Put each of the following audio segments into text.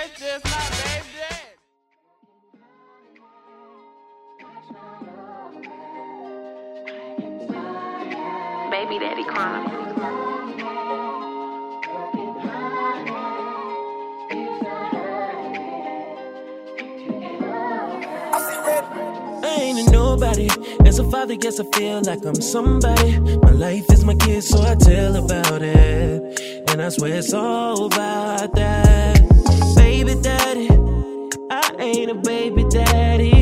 That's just my baby daddy. Baby Daddy Chronicles. I ain't nobody. As a father, yes, I feel like I'm somebody. My life is my kid, so I tell about it. And I swear it's all about that. Baby daddy, I ain't a baby daddy.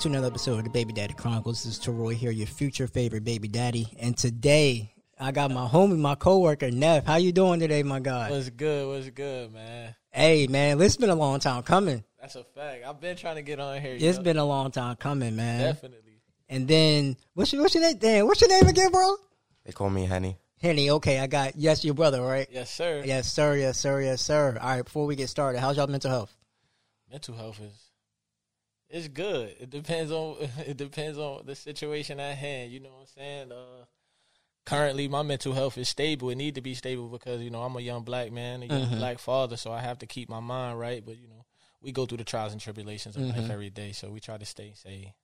To another episode of the Baby Daddy Chronicles. This is Taroy here, your future favorite baby daddy. And today, I got my homie, my coworker, Neff. How you doing today, my guy? What's good? What's good, man? Hey, man, this been a long time coming. That's a fact. I've been trying to get on here. you It's know? been a long time coming, man. definitely. And then, what's your, what's your name? Damn, what's your name again, bro? They call me Henny. Henny. Okay, I got, yes, your brother, right? Yes, sir. Yes, sir. Yes, sir. Yes, sir. All right, before we get started, how's y'all mental health? Mental health is it's good. It depends on it depends on the situation at hand. You know what I'm saying? Uh, currently, my mental health is stable. It need to be stable because you know I'm a young black man, a young Mhm. black father, so I have to keep my mind right. But you know, we go through the trials and tribulations of Mhm. life every day, so we try to stay sane.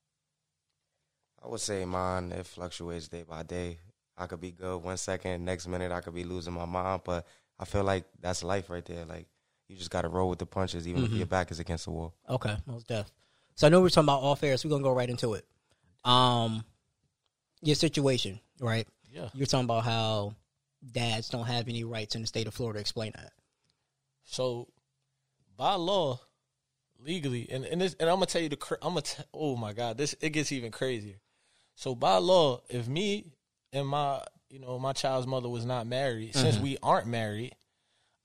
I would say mine, it fluctuates day by day. I could be good one second, next minute I could be losing my mind, but I feel like that's life right there. Like you just gotta roll with the punches, even if Mhm. your back is against the wall. Okay, most deaf. So I know we're talking about off air, so we're gonna go right into it. Um, your situation, right? Yeah. You're talking about how dads don't have any rights in the state of Florida. Explain that. So, by law, legally, and and, this, and I'm gonna tell you the I'm gonna t- oh my god, this it gets even crazier. So by law, if me and my you know my child's mother was not married, since we aren't married,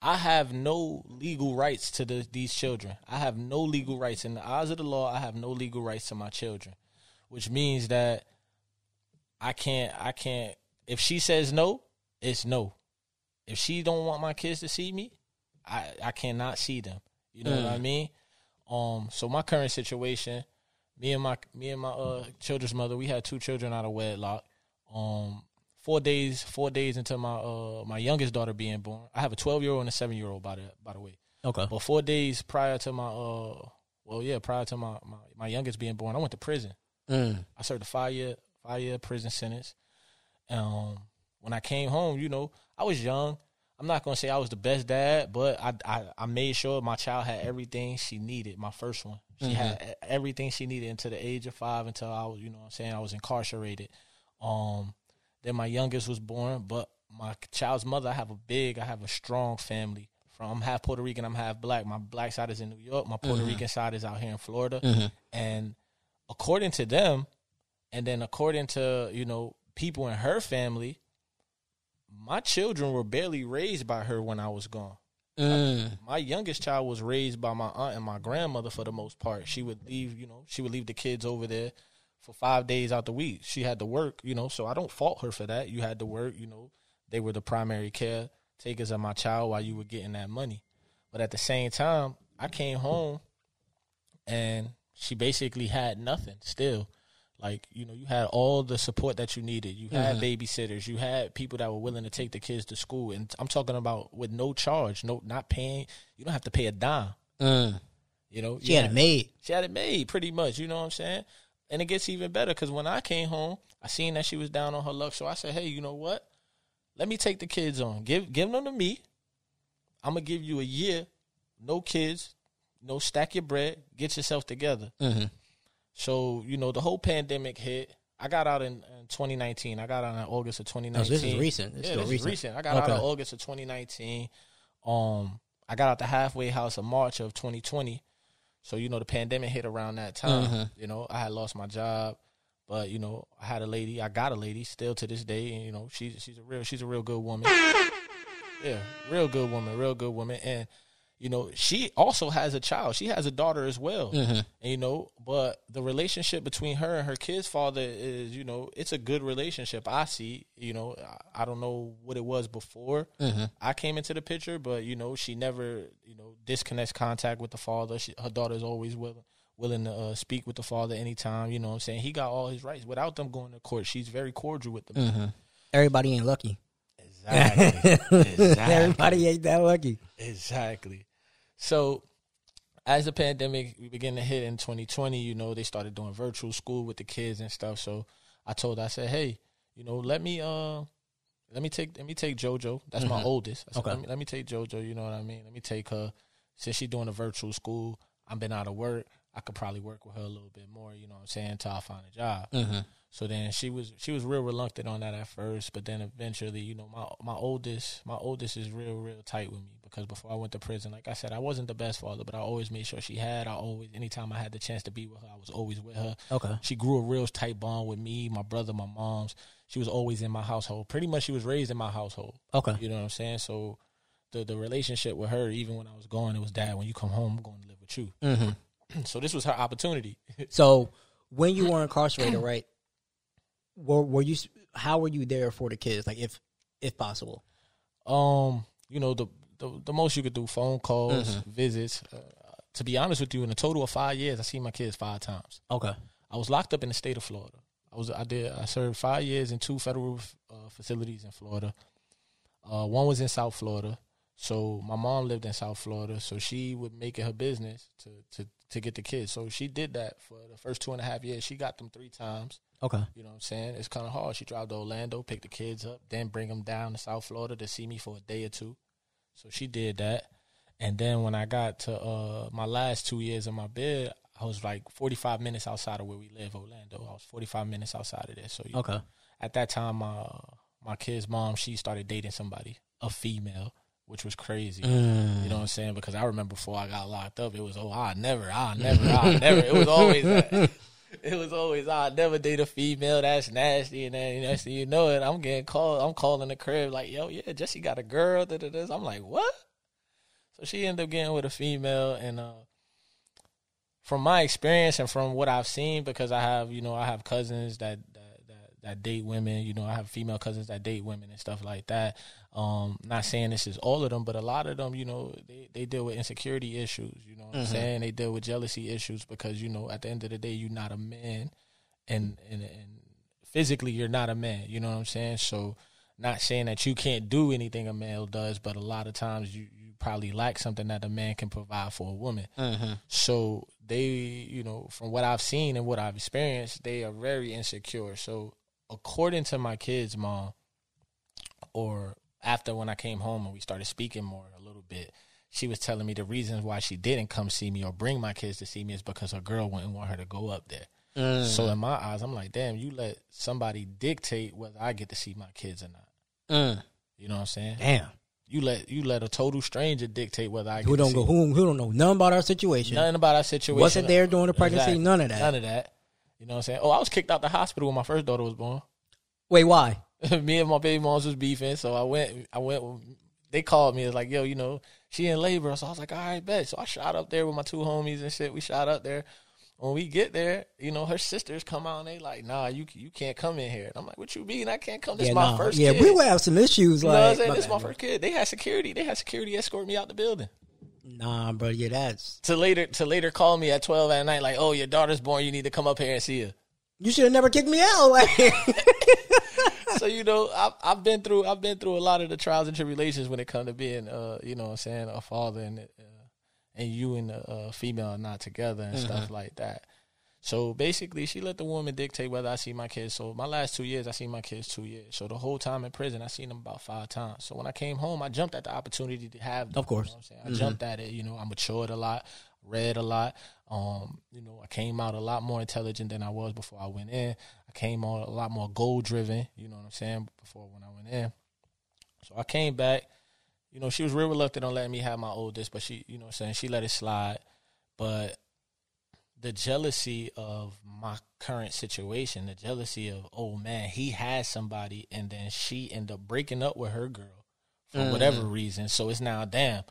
I have no legal rights to the, these children. I have no legal rights in the eyes of the law. I have no legal rights to my children, which means that I can't. I can't. If she says no, it's no. If she don't want my kids to see me, I I cannot see them. You know what I mean? Um. So my current situation, me and my me and my uh children's mother, we had two children out of wedlock. Um. Four days, four days into my uh my youngest daughter being born. I have a twelve year old and a seven year old by the by the way. Okay. But four days prior to my uh well yeah prior to my my, my youngest being born, I went to prison. Mm. I served a five year five year prison sentence. Um, when I came home, you know, I was young. I'm not gonna say I was the best dad, but I I, I made sure my child had everything she needed. My first one, she had e- everything she needed until the age of five, until I was, you know, what I'm saying I was incarcerated. Um, then my youngest was born, but my child's mother, I have a big, I have a strong family. From I'm half Puerto Rican, I'm half black. My black side is in New York. My Puerto Rican side is out here in Florida. And according to them, and then according to you know people in her family, my children were barely raised by her when I was gone. Mm. My youngest child was raised by my aunt and my grandmother for the most part. She would leave, you know, she would leave the kids over there for five days out the week. She had to work, you know, so I don't fault her for that. You had to work, you know. They were the primary caretakers of my child while you were getting that money. But at the same time, I came home and she basically had nothing still. Like, you know, you had all the support that you needed. You had babysitters. You had people that were willing to take the kids to school. And I'm talking about with no charge, no not paying. You don't have to pay a dime. Mm. You know, She had it made. She had it made pretty much. You know what I'm saying? And it gets even better because when I came home, I seen that she was down on her luck. So I said, "Hey, you know what? Let me take the kids on. Give give them to me. I'm gonna give you a year, no kids, no stack your bread. Get yourself together." Mhm. So you know the whole pandemic hit. I got out in, in 2019. I got out in August of 2019. Oh, this is recent. This yeah, is this recent. recent. I got out Okay. in August of 2019. Um, I got out the halfway house in March of 2020. So you know the pandemic hit around that time. Mm-hmm. You know I had lost my job, but you know I had a lady. I got a lady still to this day, and you know she's she's a real she's a real good woman. Yeah, real good woman, real good woman, and you know, she also has a child. She has a daughter as well. Mm-hmm. And, you know, but the relationship between her and her kid's father is, you know, it's a good relationship. I see, you know, I, I don't know what it was before Mm-hmm. I came into the picture, but you know, she never, you know, disconnects contact with the father. She, her daughter's always willing willing to uh, speak with the father anytime. You know what I'm saying? He got all his rights without them going to court. She's very cordial with them. Mm-hmm. Everybody ain't lucky. Exactly. exactly. Everybody ain't that lucky. Exactly. So, as the pandemic began to hit in 2020, you know, they started doing virtual school with the kids and stuff. So, I told I said, "Hey, you know, let me uh let me take let me take JoJo. That's my oldest. I said, Okay. let, me, let me take JoJo, you know what I mean? Let me take her since she's doing a virtual school. I've been out of work. I could probably work with her a little bit more, you know what I'm saying, until I find a job. Mm-hmm. So then she was she was real reluctant on that at first, but then eventually, you know, my my oldest my oldest is real real tight with me because before I went to prison, like I said, I wasn't the best father, but I always made sure she had. I always anytime I had the chance to be with her, I was always with her. Okay. She grew a real tight bond with me, my brother, my mom's. She was always in my household. Pretty much, she was raised in my household. Okay. You know what I'm saying? So the the relationship with her, even when I was gone, it was dad. When you come home, I'm going to live with you. Mm-hmm. so this was her opportunity. So when you were incarcerated, right? Were were you? How were you there for the kids? Like if if possible. Um, you know the the, the most you could do phone calls, visits. Uh, to be honest with you, in a total of five years, I seen my kids five times. Okay. I was locked up in the state of Florida. I was I did I served five years in two federal uh, facilities in Florida. Uh, one was in South Florida. So my mom lived in South Florida, so she would make it her business to to to get the kids. So she did that for the first two and a half years. She got them three times. Okay. You know what I'm saying? It's kind of hard. She drive to Orlando, pick the kids up, then bring them down to South Florida to see me for a day or two. So she did that. And then when I got to uh, my last two years in my bed, I was like 45 minutes outside of where we live, Orlando. I was 45 minutes outside of there. So you Okay. at that time, my my kid's mom she started dating somebody, a female, which was crazy. Mm. You know what I'm saying? Because I remember before I got locked up, it was oh I never, I never, I never. It was always that. It was always I never date a female. That's nasty, and then next thing you know it, I'm getting called. I'm calling the crib like, yo, yeah, Jesse got a girl. Da, da, da. I'm like, what? So she ended up getting with a female, and uh, from my experience and from what I've seen, because I have, you know, I have cousins that that that, that date women. You know, I have female cousins that date women and stuff like that. Um, not saying this is all of them, but a lot of them, you know, they, they deal with insecurity issues. You know what I'm saying? They deal with jealousy issues because you know, at the end of the day, you're not a man, and and and physically you're not a man. You know what I'm saying? So, not saying that you can't do anything a male does, but a lot of times you you probably lack something that a man can provide for a woman. So they, you know, from what I've seen and what I've experienced, they are very insecure. So according to my kids' mom, or after when I came home and we started speaking more a little bit, she was telling me the reasons why she didn't come see me or bring my kids to see me is because her girl wouldn't want her to go up there. Mm. So in my eyes, I'm like, damn, you let somebody dictate whether I get to see my kids or not. Mm. You know what I'm saying? Damn. You let you let a total stranger dictate whether I get Who don't see go? Who who don't know nothing about our situation? nothing about our situation. Wasn't there during the pregnancy? Exactly. None of that. None of that. You know what I'm saying? Oh, I was kicked out the hospital when my first daughter was born. Wait, why? Me and my baby moms was beefing, so I went. I went. They called me. It's like, yo, you know, she in labor. So I was like, all right, bet. So I shot up there with my two homies and shit. We shot up there. When we get there, you know, her sisters come out and they like, nah, you you can't come in here. And I'm like, what you mean? I can't come. This yeah, my nah. first. Yeah, kid. we will have some issues. You know what I'm like, saying? my This my first kid. They had security. They had security escort me out the building. Nah, bro. Yeah, that's. To later to later call me at twelve at night, like, oh, your daughter's born. You need to come up here and see her. You should have never kicked me out. Like, so you know, I've, I've been through I've been through a lot of the trials and tribulations when it comes to being, uh, you know, what I'm saying a father and uh, and you and the uh, female are not together and stuff like that. So basically, she let the woman dictate whether I see my kids. So my last two years, I seen my kids two years. So the whole time in prison, I seen them about five times. So when I came home, I jumped at the opportunity to have them. Of course. You know what I'm saying? I jumped at it. You know, I matured a lot, read a lot. Um, you know, I came out a lot more intelligent than I was before I went in. I came out a lot more goal driven. You know what I'm saying? Before when I went in. So I came back. You know, she was real reluctant on letting me have my oldest, but she, you know, what I'm saying she let it slide. But the jealousy of my current situation, the jealousy of oh man, he has somebody, and then she ended up breaking up with her girl for whatever reason. So it's now damn.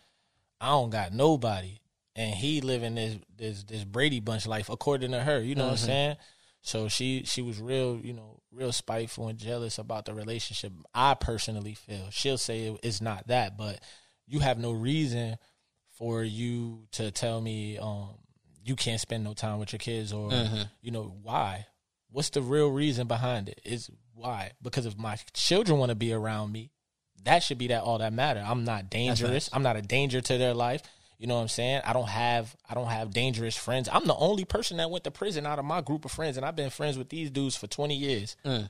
I don't got nobody, and he living this this this Brady Bunch life according to her. You know what I'm saying? So she she was real, you know, real spiteful and jealous about the relationship. I personally feel. She'll say it's not that, but you have no reason for you to tell me um you can't spend no time with your kids or you know why? What's the real reason behind it? Is why? Because if my children want to be around me that should be that all that matter. I'm not dangerous. I'm not a danger to their life you know what i'm saying i don't have i don't have dangerous friends i'm the only person that went to prison out of my group of friends and i've been friends with these dudes for 20 years mm.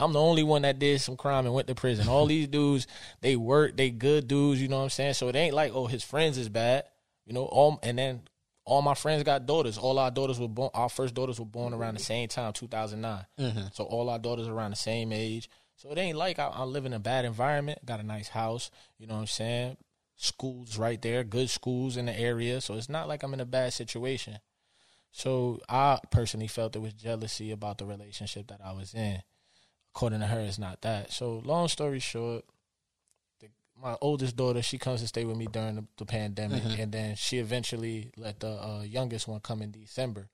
I'm the only one that did some crime and went to prison. All these dudes, they work, they good dudes, you know what I'm saying? So it ain't like, oh, his friends is bad. You know, all and then all my friends got daughters. All our daughters were born our first daughters were born around the same time, 2009. Mm-hmm. So all our daughters around the same age. So it ain't like I, I live in a bad environment, got a nice house, you know what I'm saying? Schools right there, good schools in the area. So it's not like I'm in a bad situation. So I personally felt it was jealousy about the relationship that I was in according to her, it's not that. So, long story short, the, my oldest daughter she comes to stay with me during the, the pandemic, and then she eventually let the uh, youngest one come in December.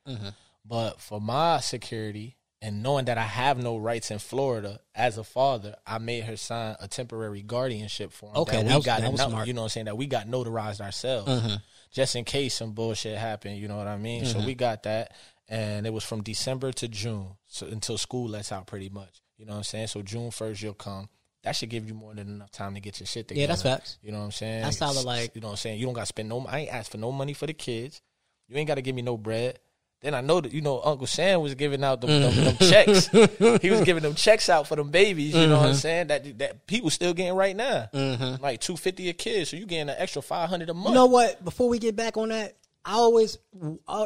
But for my security and knowing that I have no rights in Florida as a father, I made her sign a temporary guardianship form. Okay, that that we was- got that was no- smart. You know what I'm saying? That we got notarized ourselves, uh-huh. just in case some bullshit happened. You know what I mean? So mm-hmm. we got that, and it was from December to June, so until school lets out, pretty much. You know what I'm saying? So June first, you'll come. That should give you more than enough time to get your shit together. Yeah, that's facts. You know what I'm saying? That's solid, like- you know what I'm saying. You don't got to spend no. I ain't asked for no money for the kids. You ain't got to give me no bread. Then I know that you know Uncle Sam was giving out them, them, them mm-hmm. checks. he was giving them checks out for them babies. You know what I'm mm-hmm. saying? That that people still getting right now, mm-hmm. like two fifty a kid. So you getting an extra five hundred a month. You know what? Before we get back on that, I always, I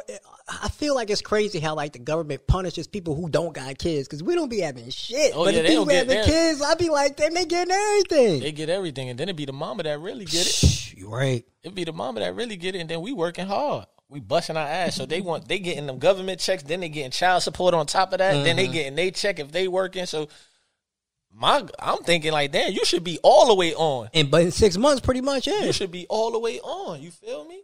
I feel like it's crazy how like the government punishes people who don't got kids because we don't be having shit. Oh, but yeah, they people don't get having theirs. kids, I be like, then they getting everything. they get everything, and then it be the mama that really get it. you right. It be the mama that really get it, and then we working hard. We busting our ass. So they want they getting them government checks, then they getting child support on top of that. Then Mm-hmm. they getting they check if they working. So my I'm thinking like, damn, you should be all the way on. And but in six months, pretty much, yeah. You should be all the way on. You feel me?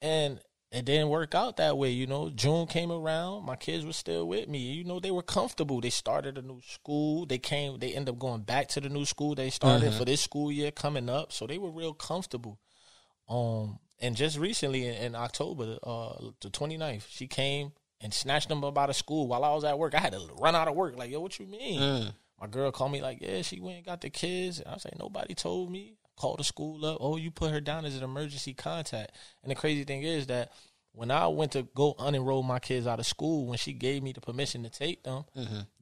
And it didn't work out that way, you know. June came around, my kids were still with me. You know, they were comfortable. They started a new school. They came they ended up going back to the new school they started for this school year coming up. So they were real comfortable. Um and just recently in, in October, uh the 29th, she came and snatched them up out of school while I was at work. I had to run out of work. Like, yo, what you mean? My girl called me like, yeah, she went and got the kids. And I was like, nobody told me. Called the school up. Oh, you put her down as an emergency contact. And the crazy thing is that when I went to go unenroll my kids out of school, when she gave me the permission to take them,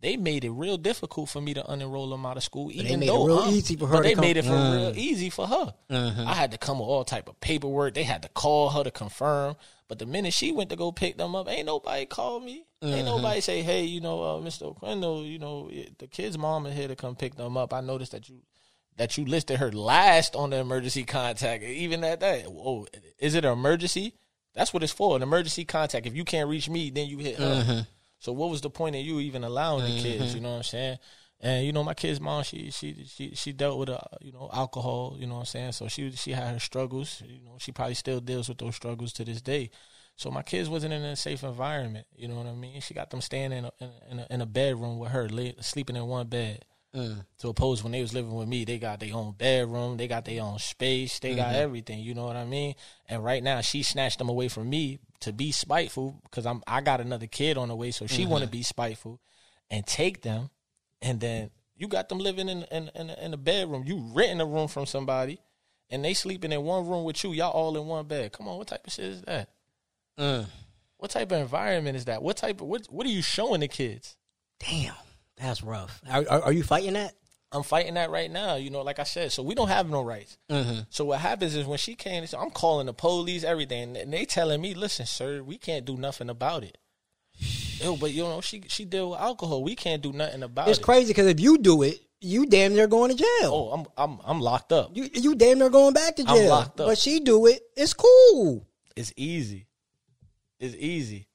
they made it real difficult for me to unenroll them out of school. Even Mm-hmm. made it though real I'm- easy for her but to they come- made it for Mm. real easy for her. I had to come with all type of paperwork. They had to call her to confirm. But the minute she went to go pick them up, ain't nobody called me. Mm-hmm. Ain't nobody say, "Hey, you know, uh, Mr. O'Quindle, you know, the kid's mom is here to come pick them up." I noticed that you that you listed her last on the emergency contact. Even at that, oh, is it an emergency? That's what it's for, an emergency contact. If you can't reach me, then you hit her. So what was the point of you even allowing the kids? You know what I'm saying? And you know, my kid's mom, she she she she dealt with uh, you know alcohol. You know what I'm saying? So she she had her struggles. You know, she probably still deals with those struggles to this day. So my kids wasn't in a safe environment. You know what I mean? She got them staying in a, in a, in a bedroom with her, lay, sleeping in one bed. Mm. To oppose when they was living with me, they got their own bedroom, they got their own space, they got mm-hmm. everything. You know what I mean? And right now, she snatched them away from me to be spiteful because I'm I got another kid on the way, so she mm-hmm. want to be spiteful and take them, and then you got them living in in in, in a bedroom. You renting a room from somebody, and they sleeping in one room with you. Y'all all in one bed. Come on, what type of shit is that? Mm. What type of environment is that? What type of what what are you showing the kids? Damn, that's rough. Are, are, are you fighting that? I'm fighting that right now. You know, like I said, so we don't have no rights. Mm-hmm. So what happens is when she came, I'm calling the police, everything, and they telling me, "Listen, sir, we can't do nothing about it." Yo, but you know, she she deal with alcohol. We can't do nothing about It's it. It's crazy because if you do it, you damn near going to jail. Oh, I'm I'm I'm locked up. You you damn near going back to I'm jail. locked up. But she do it. It's cool. It's easy. It's easy.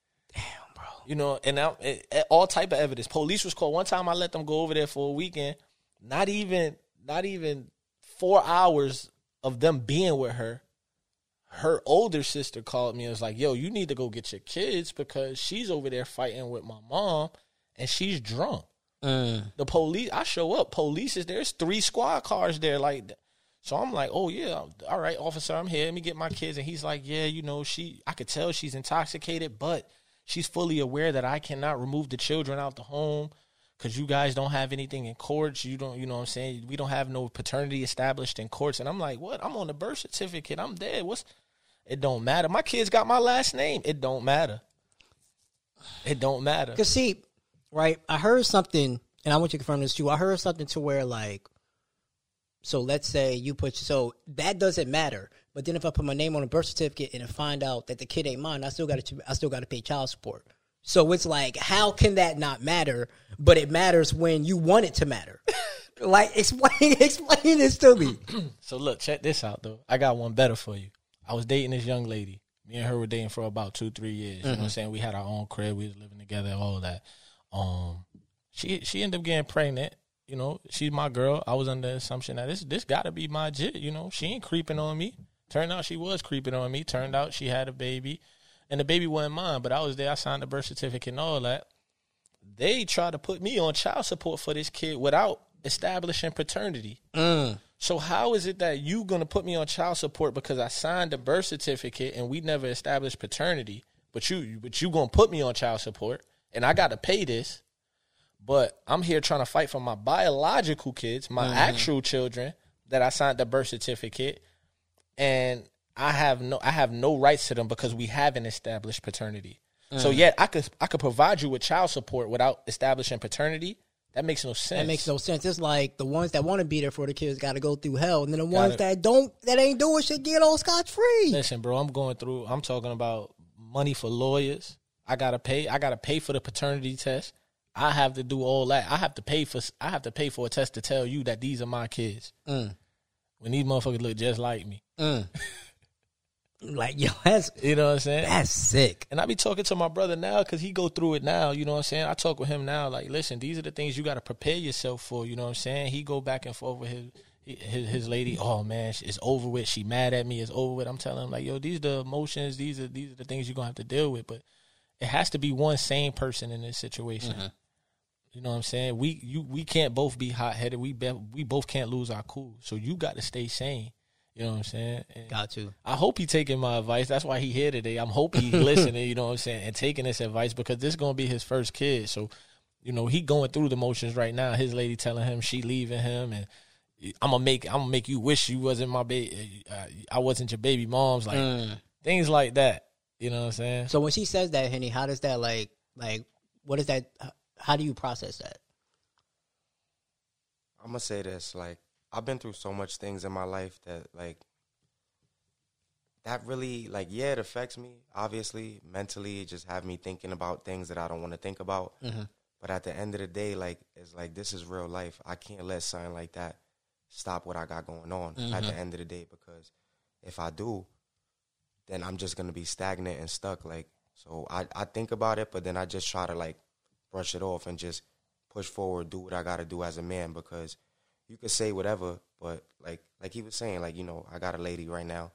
You know, and now it, it- all type of evidence. Police was called one time. I let them go over there for a weekend. Not even, not even four hours of them being with her. her older sister called me and was like, "Yo, you need to go get your kids because she's over there fighting with my mom, and she's drunk." Mm. The police, I show up. Police is there's three squad cars there, like. So I'm like, oh yeah, all right, officer, I'm here. Let me get my kids. And he's like, yeah, you know, she, I could tell she's intoxicated, but she's fully aware that I cannot remove the children out the home because you guys don't have anything in courts. You don't, you know what I'm saying? We don't have no paternity established in courts. And I'm like, what? I'm on the birth certificate. I'm dead. What's, it don't matter. My kids got my last name. It don't matter. It don't matter. Cause see, right, I heard something, and I want you to confirm this too. I heard something to where like, so let's say you put so that doesn't matter. But then if I put my name on a birth certificate and I find out that the kid ain't mine, I still got to I still got to pay child support. So it's like, how can that not matter? But it matters when you want it to matter. like, explain explain this to me. So look, check this out though. I got one better for you. I was dating this young lady. Me and her were dating for about two, three years. You know what I'm saying? We had our own crib. We was living together, all of that. Um, she she ended up getting pregnant. You know, she's my girl. I was under the assumption that this this got to be my jit. You know, she ain't creeping on me. Turned out she was creeping on me. Turned out she had a baby, and the baby wasn't mine. But I was there. I signed the birth certificate and all that. They tried to put me on child support for this kid without establishing paternity. Mm. So how is it that you gonna put me on child support because I signed the birth certificate and we never established paternity, but you but you gonna put me on child support and I gotta pay this, but I'm here trying to fight for my biological kids, my mm. actual children that I signed the birth certificate, and I have no I have no rights to them because we haven't established paternity. So yet I could I could provide you with child support without establishing paternity. That makes no sense. That makes no sense. It's like the ones that want to be there for the kids got to go through hell, and then the ones Gotta- that don't, that ain't doing shit, get on scotch free. Listen, bro, I'm going through. I'm talking about money for lawyers. I gotta pay. I gotta pay for the paternity test. I have to do all that. I have to pay for. I have to pay for a test to tell you that these are my kids. Mm. When these motherfuckers look just like me, Uh. Like yo, that's you know what I'm saying. that's sick. And I be talking to my brother now because he go through it now. You know what I'm saying. I talk with him now. Like, listen, these are the things you got to prepare yourself for. You know what I'm saying. He go back and forth with his his, his lady. Oh man, it's over with. She mad at me. It's over with. I'm telling him like, yo, these are the emotions. These are these are the things you're gonna have to deal with. But it has to be one sane person in this situation. Mm-hmm. You know what I'm saying? We you we can't both be hot headed. We be, we both can't lose our cool. So you got to stay sane. You know what I'm saying? And Got to. I hope he taking my advice. That's why he here today. I'm hoping he listening. You know what I'm saying, and taking this advice because this gonna be his first kid. So, you know, he going through the motions right now. His lady telling him she leaving him, and I'm gonna make I'm gonna make you wish you wasn't my baby. Uh, I wasn't your baby mom's like things like that. You know what I'm saying? So when she says that, Henny, how does that like like what is that? How do you process that? I'm gonna say this: like I've been through so much things in my life that like that really like yeah, it affects me. Obviously, mentally, it just have me thinking about things that I don't want to think about. Mm-hmm. But at the end of the day, like it's like this is real life. I can't let something like that stop what I got going on. At the mm-hmm. end of the day, because if I do, then I'm just gonna be stagnant and stuck. Like so, I I think about it, but then I just try to like brush it off and just push forward, do what I got to do as a man because you could say whatever, but like like he was saying, like you know, I got a lady right now.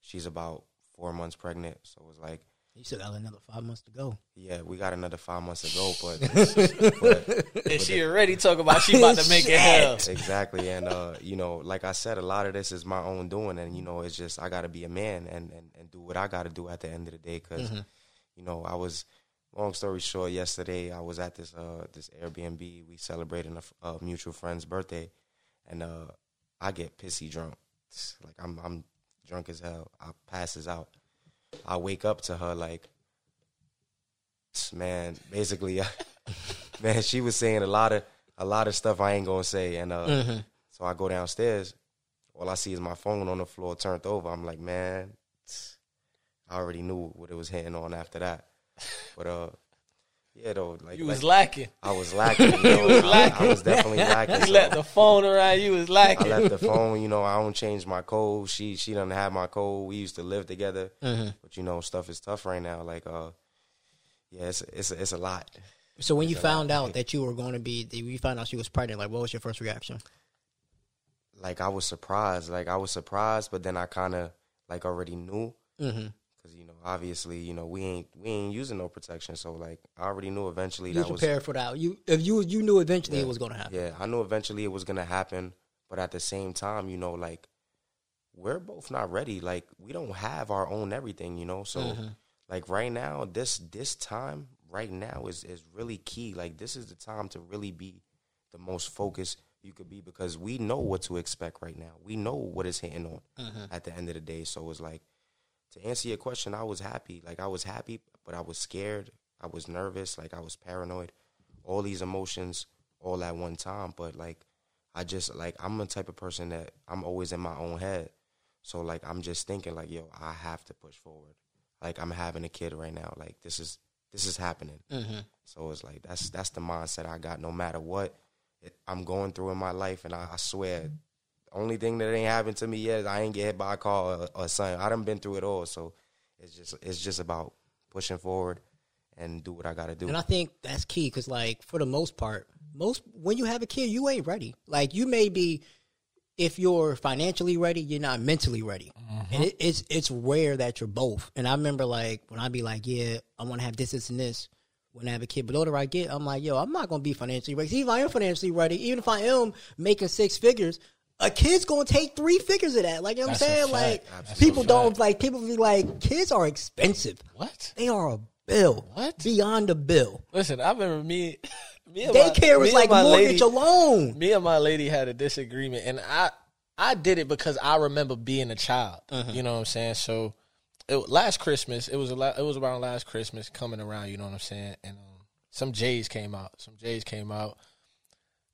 She's about four months pregnant, so it's like, You still got another five months to go. yeah, we got another five months to go, but, but And she already talk about she about to make it hell. exactly, and uh, you know, like I said, a lot of this is my own doing, and you know, it's just I got to be a man and and and do what I got to do at the end of the day, because you know, I was. Long story short, yesterday I was at this uh this Airbnb. We celebrating a mutual friend's birthday, and uh I get pissy drunk. It's Like I'm I'm drunk as hell. I passes out. I wake up to her like, man. Basically, man, she was saying a lot of a lot of stuff I ain't gonna say, and uh, so I go downstairs. All I see is my phone on the floor turned over. I'm like, man, I already knew what it was hitting on after that. But uh, yeah, though, like You was like, lacking. I was lacking. You know, was I- lacking. I, was definitely lacking. You so- left the phone around. You was lacking. I left the phone. You know, I don't change my code. She she doesn't have my code. We used to live together, but you know, stuff is tough right now. Like, uh, yeah, it's it's it's a lot. So when you found out that you were going to be, that you found out she was pregnant, like what was your first reaction? Like I was surprised. Like I was surprised, but then I kind of like already knew Mm-hmm. Because you know obviously you know we ain't we ain't using no protection, so like I already knew eventually You that was prepared for that. You if you you knew eventually it was going to happen. yeah, I knew eventually it was gonna happen, but at the same time, you know, like we're both not ready. Like we don't have our own everything, you know. So Mm-hmm. like right now, this this time right now is is really key. Like this is the time to really be the most focused you could be because we know what to expect right now. We know what is hitting on Mm-hmm. at the end of the day. So it's like to answer your question, I was happy. Like I was happy, but I was scared. I was nervous. Like I was paranoid. All these emotions all at one time. But like I just like I'm the type of person that I'm always in my own head. So like I'm just thinking like, yo, I have to push forward. Like I'm having a kid right now. Like this is this is happening. Mm-hmm. So it's like that's that's the mindset I got. No matter what it, I'm going through in my life, and I, I swear, only thing that ain't happened to me yet is I ain't get hit by a car or, or something. I done been through it all. So it's just it's just about pushing forward and do what I got to do. And I think that's key because, like, for the most part, most when you have a kid, you ain't ready. Like, you may be, if you're financially ready, you're not mentally ready, mm-hmm. and it, it's it's rare that you're both. And I remember, like, when I'd be like, yeah, I want to have this, this, and this. When I have a kid, but the older I get, I'm like, yo, I'm not gonna be financially ready. Even if I am financially ready, even if I am making six figures, a kid's gonna take three figures of that. Like you know what I'm saying? Like. That's people don't like people be like, kids are expensive. What? They are a bill. What? Beyond a bill. Listen, I remember me. me and my- Daycare is and like my mortgage lady- alone. me and my lady had a disagreement and I I did it because I remember being a child. You know what I'm saying? So it, last Christmas, it was a lot, it was around last Christmas coming around, you know what I'm saying? And um, some J's came out. Some J's came out.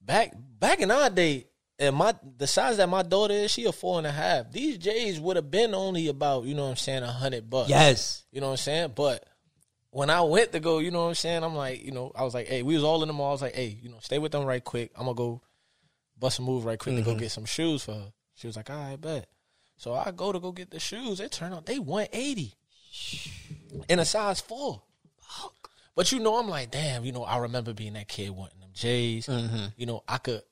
Back back in our day, and my the size that my daughter is, she a four and a half. These J's would have been only about, you know what I'm saying, a hundred bucks. Yes. You know what I'm saying? But when I went to go, you know what I'm saying? I'm like, you know, I was like, hey, we was all in the mall. I was like, hey, you know, stay with them right quick. I'm gonna go bust a move right quick to go mm-hmm. get some shoes for her. She was like, all right, bet. So I go to go get the shoes. It turned out they 180 in a size four. But you know, I'm like, damn, you know, I remember being that kid wanting them J's. Mm-hmm. You know, I could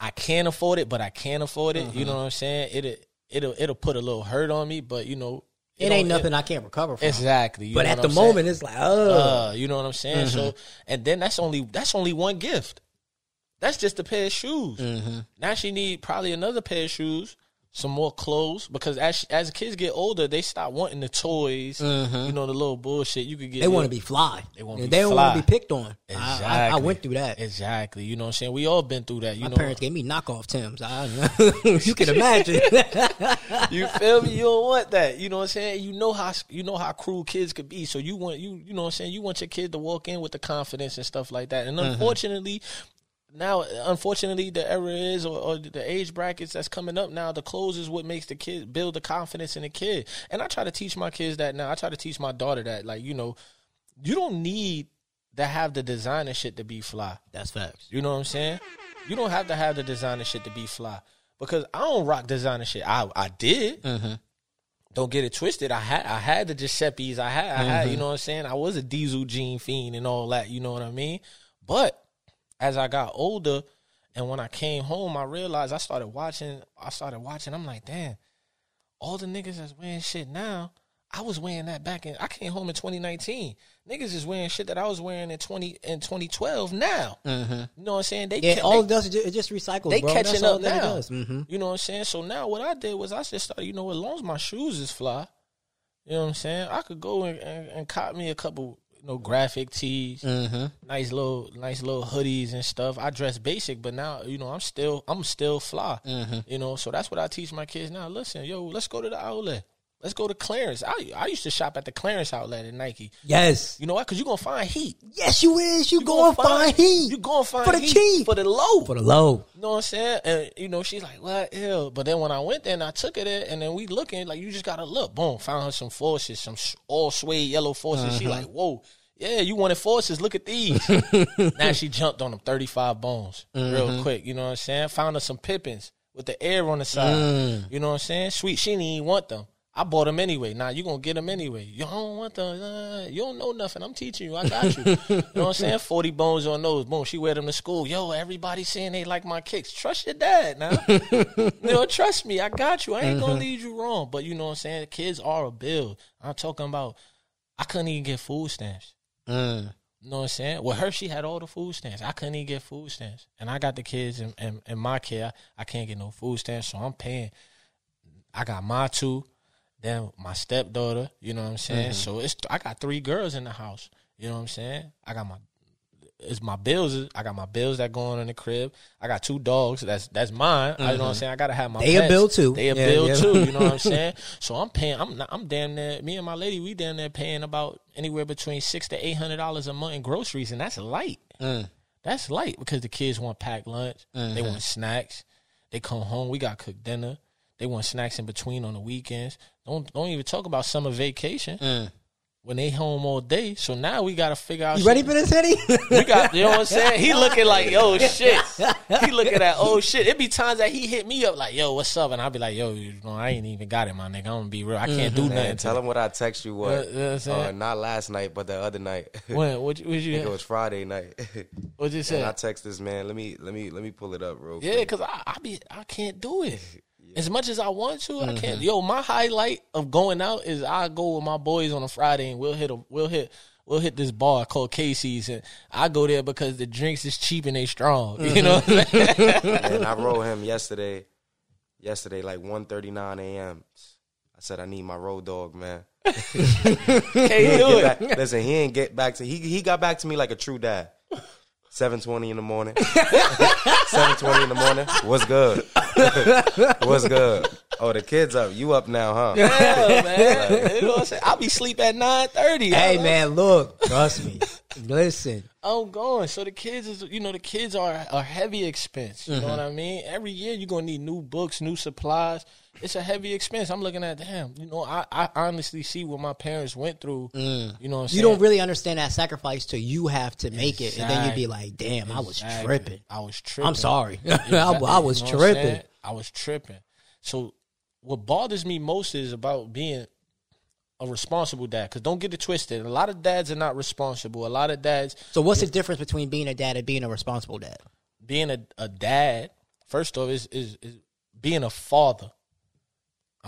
I can't afford it, but I can't afford it. You uh-huh. know what I'm saying? It'll it'll it'll put a little hurt on me, but you know, It don't- ain't nothing I can't recover from. Exactly. you But know at what the I'm saying? moment, it's like, oh. Uh, you know what I'm saying? So, mm-hmm. and then that's only that's only one gift. That's just a pair of shoes. Mm-hmm. Now she need probably another pair of shoes, some more clothes because as as kids get older, they stop wanting the toys. Mm-hmm. You know the little bullshit you could get. they want to be fly. They wanna They be don't want to be picked on. I, I, I went through that. Exactly. You know what I'm saying? We all been through that. You My know, parents gave me knockoff Tims. I, you can imagine. you feel me? You don't want that. You know what I'm saying? You know how you know how cruel kids could be. So you want you you know what I'm saying? You want your kid to walk in with the confidence and stuff like that. And mm-hmm. unfortunately, now unfortunately the era is or, or the age brackets that's coming up now, the clothes is what makes the kid build the confidence in the kid. And I try to teach my kids that now. I try to teach my daughter that, like, you know, you don't need to have the designer shit to be fly. That's facts. You know what I'm saying? You don't have to have the designer shit to be fly. Because I don't rock designer shit. I I did. Mm-hmm. Don't get it twisted. I had I had the Giuseppe's. I had I had, you mm-hmm. know what I'm saying? I was a diesel jean fiend and all that, you know what I mean? But as I got older and when I came home, I realized I started watching I started watching, I'm like, damn, all the niggas that's wearing shit now, I was wearing that back in I came home in 2019. Niggas is wearing shit that I was wearing in 20 in 2012 now. You know what I'm saying? They Yeah, ca- all they- it does it just recycles. they bro. catching That's up now. Mhm. You know what I'm saying? So now what I did was I just started, you know, as long as my shoes is fly, you know what I'm saying? I could go and, and, and cop me a couple, you know, graphic tees, Mm-hmm. nice little, nice little hoodies and stuff. I dress basic, but now, you know, I'm still, I'm still fly. Mm-hmm. You know, so that's what I teach my kids now. Listen, yo, let's go to the outlet. Let's go to clearance. I I used to shop at the clearance outlet at Nike. Yes. You know what? Because you're gonna find heat. Yes, you is. You, You going to find heat. You gonna find For the heat cheap. for the low. for the low. You know what I'm saying? And you know, she's like, "What? Ew." But then when I went there and I took her there, and then we looking like you just gotta look. Boom, found her some forces, some all suede yellow forces. She uh-huh. like, "Whoa, yeah, you wanted forces? Look at these." now she jumped on them, thirty five bones, real uh-huh. quick. You know what I'm saying? Found her some Pippens with the air on the side. Mm. You know what I'm saying? Sweet, she didn't even want them. I bought them anyway. Now you gonna get them anyway. You don't want the. Uh, you don't know nothing. I'm teaching you. I got you. you know what I'm saying? Forty bones on those. Boom. She wear them to school. Yo, everybody saying they like my kicks. Trust your dad now. you know, trust me. I got you. I ain't gonna lead you wrong. But you know what I'm saying? Kids are a bill. I'm talking about. I couldn't even get food stamps. Mm. You know what I'm saying? With her, she had all the food stamps. I couldn't even get food stamps. And I got the kids in, in, in my care. I can't get no food stamps, so I'm paying. I got my two, then my stepdaughter, you know what I'm saying? So it's I got three girls in the house. You know what I'm saying? I got my it's my bills. I got my bills that going on in the crib. I got two dogs. That's that's mine. I, you know what I'm saying? I gotta have my They a bill too. They a Yeah, bill yeah. too. You know what I'm saying? So I'm paying. I'm not, I'm damn near. Me and my lady, we damn near paying about anywhere between six to eight hundred dollars a month in groceries, and that's light. Mm. That's light because the kids want packed lunch. Mm-hmm. They want snacks. They come home. We got cooked dinner. They want snacks in between on the weekends. Don't don't even talk about summer vacation Mm. when they home all day. So now we got to figure out. You ready for this, Henny? We got, you know what I'm saying? He looking like, yo, shit. He looking at, oh shit. It be times that he hit me up like, yo, what's up? And I'll be like, yo, you know, I ain't even got it, my nigga. I'm gonna be real. I can't do nothing. Man, to tell him what I text you. What? Uh, you know what uh, not last night, but the other night. When? What, you- what it was Friday night. What you say? and I text this man. Let me let me let me pull it up real Yeah, quick. because I, I be I can't do it. As much as I want to, I Mm-hmm. can't. Yo, my highlight of going out is I go with my boys on a Friday and we'll hit a we'll hit we'll hit this bar called Casey's and I go there because the drinks is cheap and they strong. You know I'm and I wrote him yesterday. Yesterday, like 1.39 a.m. I said I need my road dog, man. Can't do it. back- listen, he ain't get back to he he got back to me like a true dad. Seven twenty in the morning. Seven twenty in the morning. What's good? What's good? Oh, the kids up. You up now, huh? Yeah, man. You know what I'm saying? I'll be sleep at nine thirty. hey, man, look. Trust me. Listen. I'm going. So the kids is, you know, the kids are a heavy expense. You Mm-hmm. know what I mean? Every year you're gonna need new books, new supplies. It's a heavy expense. I'm looking at, damn. You know, I, I honestly see what my parents went through. You know, what I'm Mm. You don't really understand that sacrifice till you have to make it, and then you'd be like, "Damn, I was tripping." I was tripping. I'm sorry. I, Exactly. I was You know what I'm saying? tripping. I was tripping. So what bothers me most is about being a responsible dad. Because don't get it twisted. A lot of dads are not responsible. A lot of dads So, what's the difference between being a dad and being a responsible dad? being a, a dad, first off, is, is is being a father.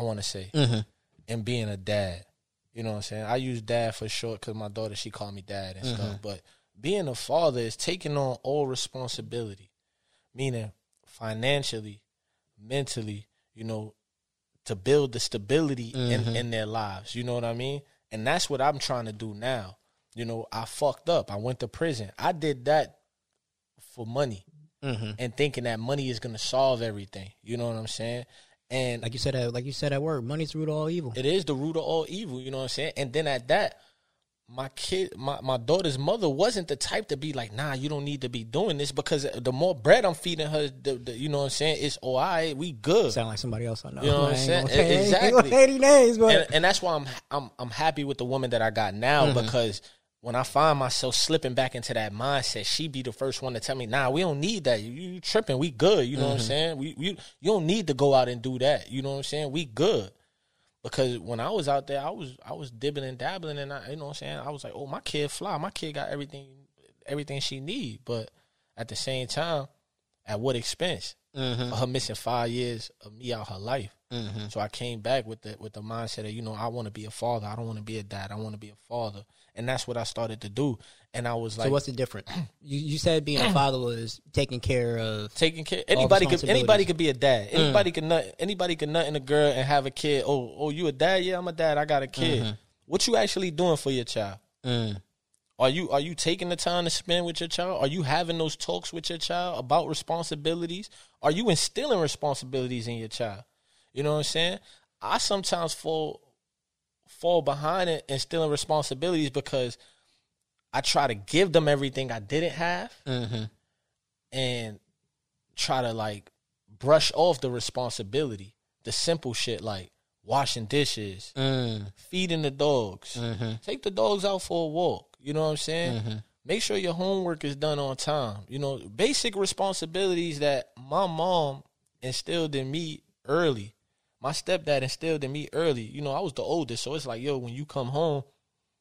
I want to say, mm-hmm. and being a dad. You know what I'm saying? I use dad for short because my daughter she called me dad and stuff. Mm-hmm. But being a father is taking on all responsibility, meaning financially, mentally. You know, to build the stability in, mm-hmm. in their lives. You know what I mean? And that's what I'm trying to do now. You know, I fucked up. I went to prison. I did that for money and thinking that money is going to solve everything. You know what I'm saying? And Like you said, uh, like you said at work, money's the root of all evil. it is the root of all evil. You know what I'm saying? And then at that, my kid, my, my daughter's mother wasn't the type to be like, nah, you don't need to be doing this because the more bread I'm feeding her, the, the, you know what I'm saying? It's, oh, all right, we good. Sound like somebody else I know. You know what I'm saying? say- Exactly. gonna say any names, but and, and that's why I'm I'm I'm happy with the woman that I got now Mm-hmm. because when I find myself slipping back into that mindset, she be the first one to tell me, "Nah, we don't need that. You, you tripping? We good." You know what I'm Mm-hmm. saying? We you you don't need to go out and do that. You know what I'm saying? We good. Because when I was out there, I was I was dibbling and dabbling, and I you know what I'm saying. I was like, "Oh, my kid fly. My kid got everything everything she need." But at the same time, at what expense? Mm-hmm. Her missing five years of me out her life. Mm-hmm. So I came back with the with the mindset of you know I want to be a father. I don't want to be a dad. I want to be a father, and that's what I started to do. And I was like, so what's the difference? You you said being a father was taking care of. taking care. Anybody could anybody could be a dad. Mm. Anybody could nut. Anybody could nut in a girl and have a kid. Oh oh, you a dad? Yeah, I'm a dad. I got a kid. Mm-hmm. What you actually doing for your child? Mm. Are you are you taking the time to spend with your child? Are you having those talks with your child about responsibilities? Are you instilling responsibilities in your child? You know what I'm saying? I sometimes fall fall behind in instilling responsibilities because I try to give them everything I didn't have and try to like brush off the responsibility. The simple shit like washing dishes, Mm. feeding the dogs, take the dogs out for a walk. You know what I'm saying? Mm-hmm. Make sure your homework is done on time. You know, basic responsibilities that my mom instilled in me early. My stepdad instilled in me early. You know, I was the oldest, so it's like, yo, when you come home,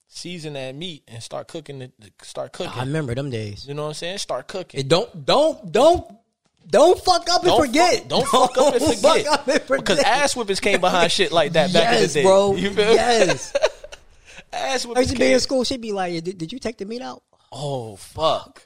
season that meat and start cooking. The, start cooking. I remember them days. you know what I'm saying? Start cooking. It don't don't don't don't fuck up and Don't forget. Fuck, don't fuck up and forget. up and forget. Because ass whippings came behind shit like that back yes, in the day. bro. You feel? Yes. Ass I whippings used to be came. in school. She'd be like, "Did, did you take the meat out?" Oh fuck.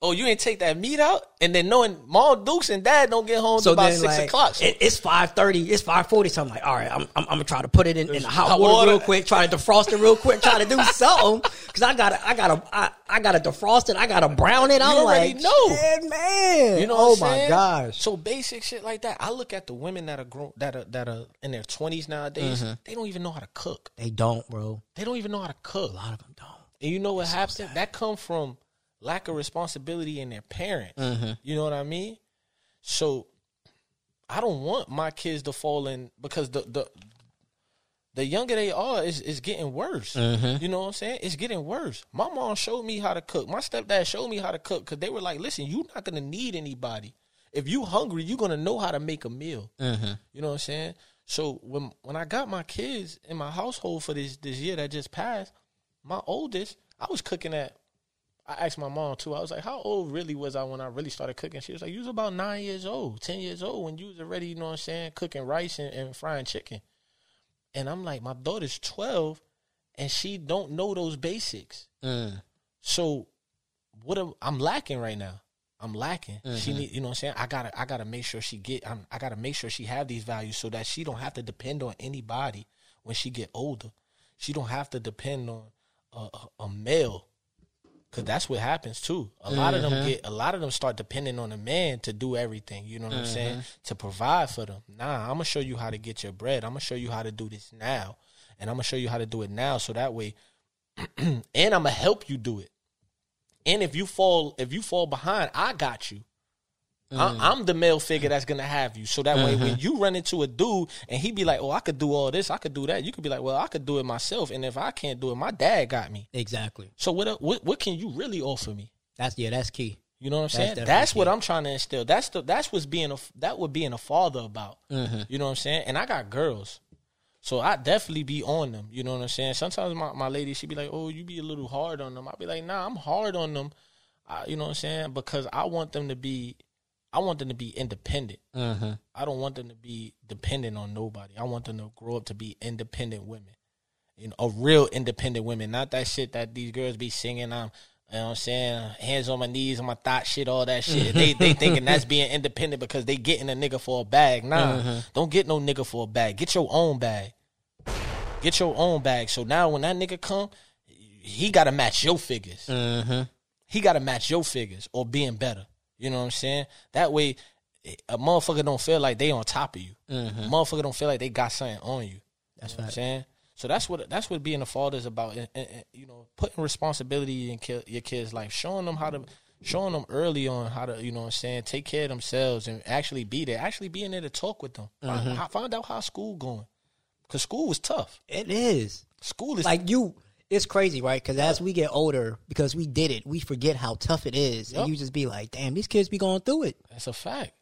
Oh, you ain't take that meat out, and then knowing Mom Dukes and Dad don't get home till about six like, o'clock. So it- it's five thirty. It's five forty. So I'm like, all right, I'm, I'm, I'm gonna try to put it in, in the hot, Hot water, water. real quick. Try to defrost it real quick. Try to do something because I gotta, I gotta, I, I gotta defrost it. I gotta brown it. I'm already like, know. shit, man. You know oh I'm my saying? gosh. So basic shit like that. I look at the women that are grown that are that are in their twenties nowadays. Mm-hmm. They don't even know how to cook. They don't, bro. They don't even know how to cook. A lot of them don't. And you know what happens? That come from lack of responsibility in their parents. Mm-hmm. You know what I mean? So I don't want my kids to fall in because the the the younger they are, is is getting worse. Mm-hmm. You know what I'm saying? It's getting worse. My mom showed me how to cook. My stepdad showed me how to cook because they were like, "Listen, you're not gonna need anybody. If you hungry, you're gonna know how to make a meal." Mm-hmm. You know what I'm saying? So when when I got my kids in my household for this this year that just passed, my oldest, I was cooking at. I asked my mom too. I was like, "How old really was I when I really started cooking?" She was like, "You was about nine years old, ten years old when you was already, you know what I'm saying, cooking rice and, and frying chicken." And I'm like, "My daughter's twelve, and she don't know those basics." Mm. So what am, I'm lacking right now. I'm lacking. She Mm-hmm. need, you know what I'm saying? I gotta I gotta make sure she get I'm, I gotta make sure she have these values so that she don't have to depend on anybody when she get older. She don't have to depend on a, a, a male. Cause that's what happens too. A lot of Mm-hmm. them get a lot of them start depending on a man to do everything. You know what I'm saying? Mm-hmm. To provide for them. Nah, I'm gonna show you how to get your bread. I'm gonna show you how to do this now, and I'm gonna show you how to do it now. So that way, and I'm gonna help you do it. And if you fall, if you fall behind, I got you. Mm. I, I'm the male figure that's gonna have you. So that way, when you run into a dude and he be like, "Oh, I could do all this, I could do that," you could be like, "Well, I could do it myself." And if I can't do it, my dad got me. Exactly. So what? What, what can you really offer me? That's yeah. That's key. You know what I'm saying? That's what. I'm trying to instill. That's the that's what's being a that would being a father about. Mm-hmm. You know what I'm saying? And I got girls, so I definitely be on them. You know what I'm saying? Sometimes my, my lady she be like, "Oh, you be a little hard on them." I be like, "Nah, I'm hard on them." I, you know what I'm saying? Because I want them to be, I want them to be independent. Mm-hmm. I don't want them to be dependent on nobody. I want them to grow up to be independent women. You know, a real independent women, not that shit that these girls be singing. I'm, you know what I'm saying? Hands on my knees, on my thought shit, all that shit. they they thinking that's being independent because they getting a nigga for a bag. Nah, don't get no nigga for a bag. Get your own bag. Get your own bag. So now when that nigga come, he got to match your figures Mm-hmm. he got to match your figures or being better. You know what I'm saying? That way, a motherfucker don't feel like they on top of you. Mm-hmm. A motherfucker don't feel like they got something on you. That's You know what I'm saying? So that's what that's what being a father is about. And, and- and, you know, putting responsibility in ki- your kids' life, showing them how to, showing them early on how to, you know what I'm saying, take care of themselves and actually be there, actually being there to talk with them. Find, Mm-hmm. how- find out how school going, because school was tough. It is. School is like you it's crazy right because as we get older because we did it we forget how tough it is Yup. and you just be like damn these kids be going through it that's a fact.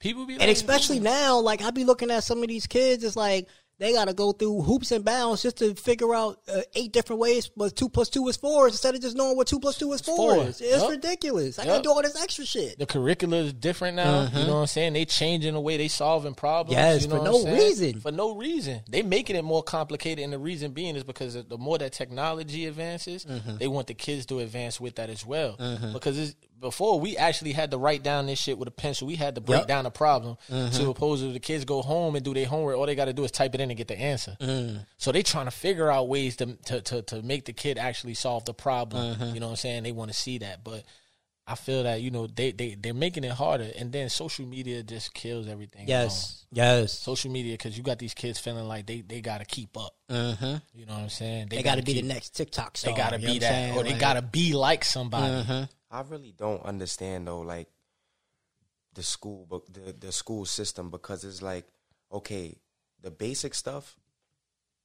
People be and especially now like i be looking at some of these kids it's like they gotta go through hoops and bounds just to figure out uh, eight different ways but two plus two is four instead of just knowing what two plus two is four, four. is. it's Yup. ridiculous i gotta do all this extra shit the curricula is different now. You know what I'm saying? They changing the way they solving problems. Yes, you know for no saying? reason. For no reason. They making it more complicated, and the reason being is because the more that technology advances, Mm-hmm. they want the kids to advance with that as well. Because it's, before we actually had to write down this shit with a pencil, we had to break Yup. down a problem. Mm-hmm. To opposed to the kids go home and do their homework, all they got to do is type it in and get the answer. Mm. So they trying to figure out ways to to to, to make the kid actually solve the problem. Mm-hmm. You know what I'm saying? They want to see that, but I feel that you know they they they're making it harder, and then social media just kills everything. yes yes social media because you got these kids feeling like they they got to keep up. mm-hmm. You know what I'm saying? they gotta be keep- the next tiktok They gotta be that, or they Like, gotta be like somebody. mhm. I really don't understand though, like the school, but the the school system because it's like, okay, the basic stuff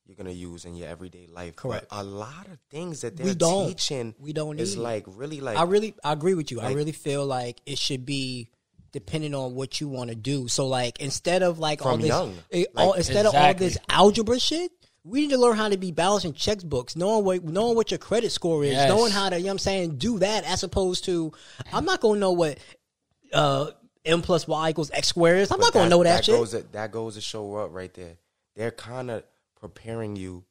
you're gonna use in your everyday life. but Correct. a lot of things that they're don't. teaching, We don't is need it. like really like I really I agree with you. I really feel like it should be depending on what you want to do. So like instead of like all this, young. eh, Like- all, instead of all this algebra shit. We need to learn how to be balancing checkbooks, knowing what knowing what your credit score is, Yes. knowing how to, you know what I'm saying, do that as opposed to I'm not gonna know what uh M plus Y equals X squared is. I'm not gonna know that, shit. Goes to, that goes to show up right there. They're kind of preparing you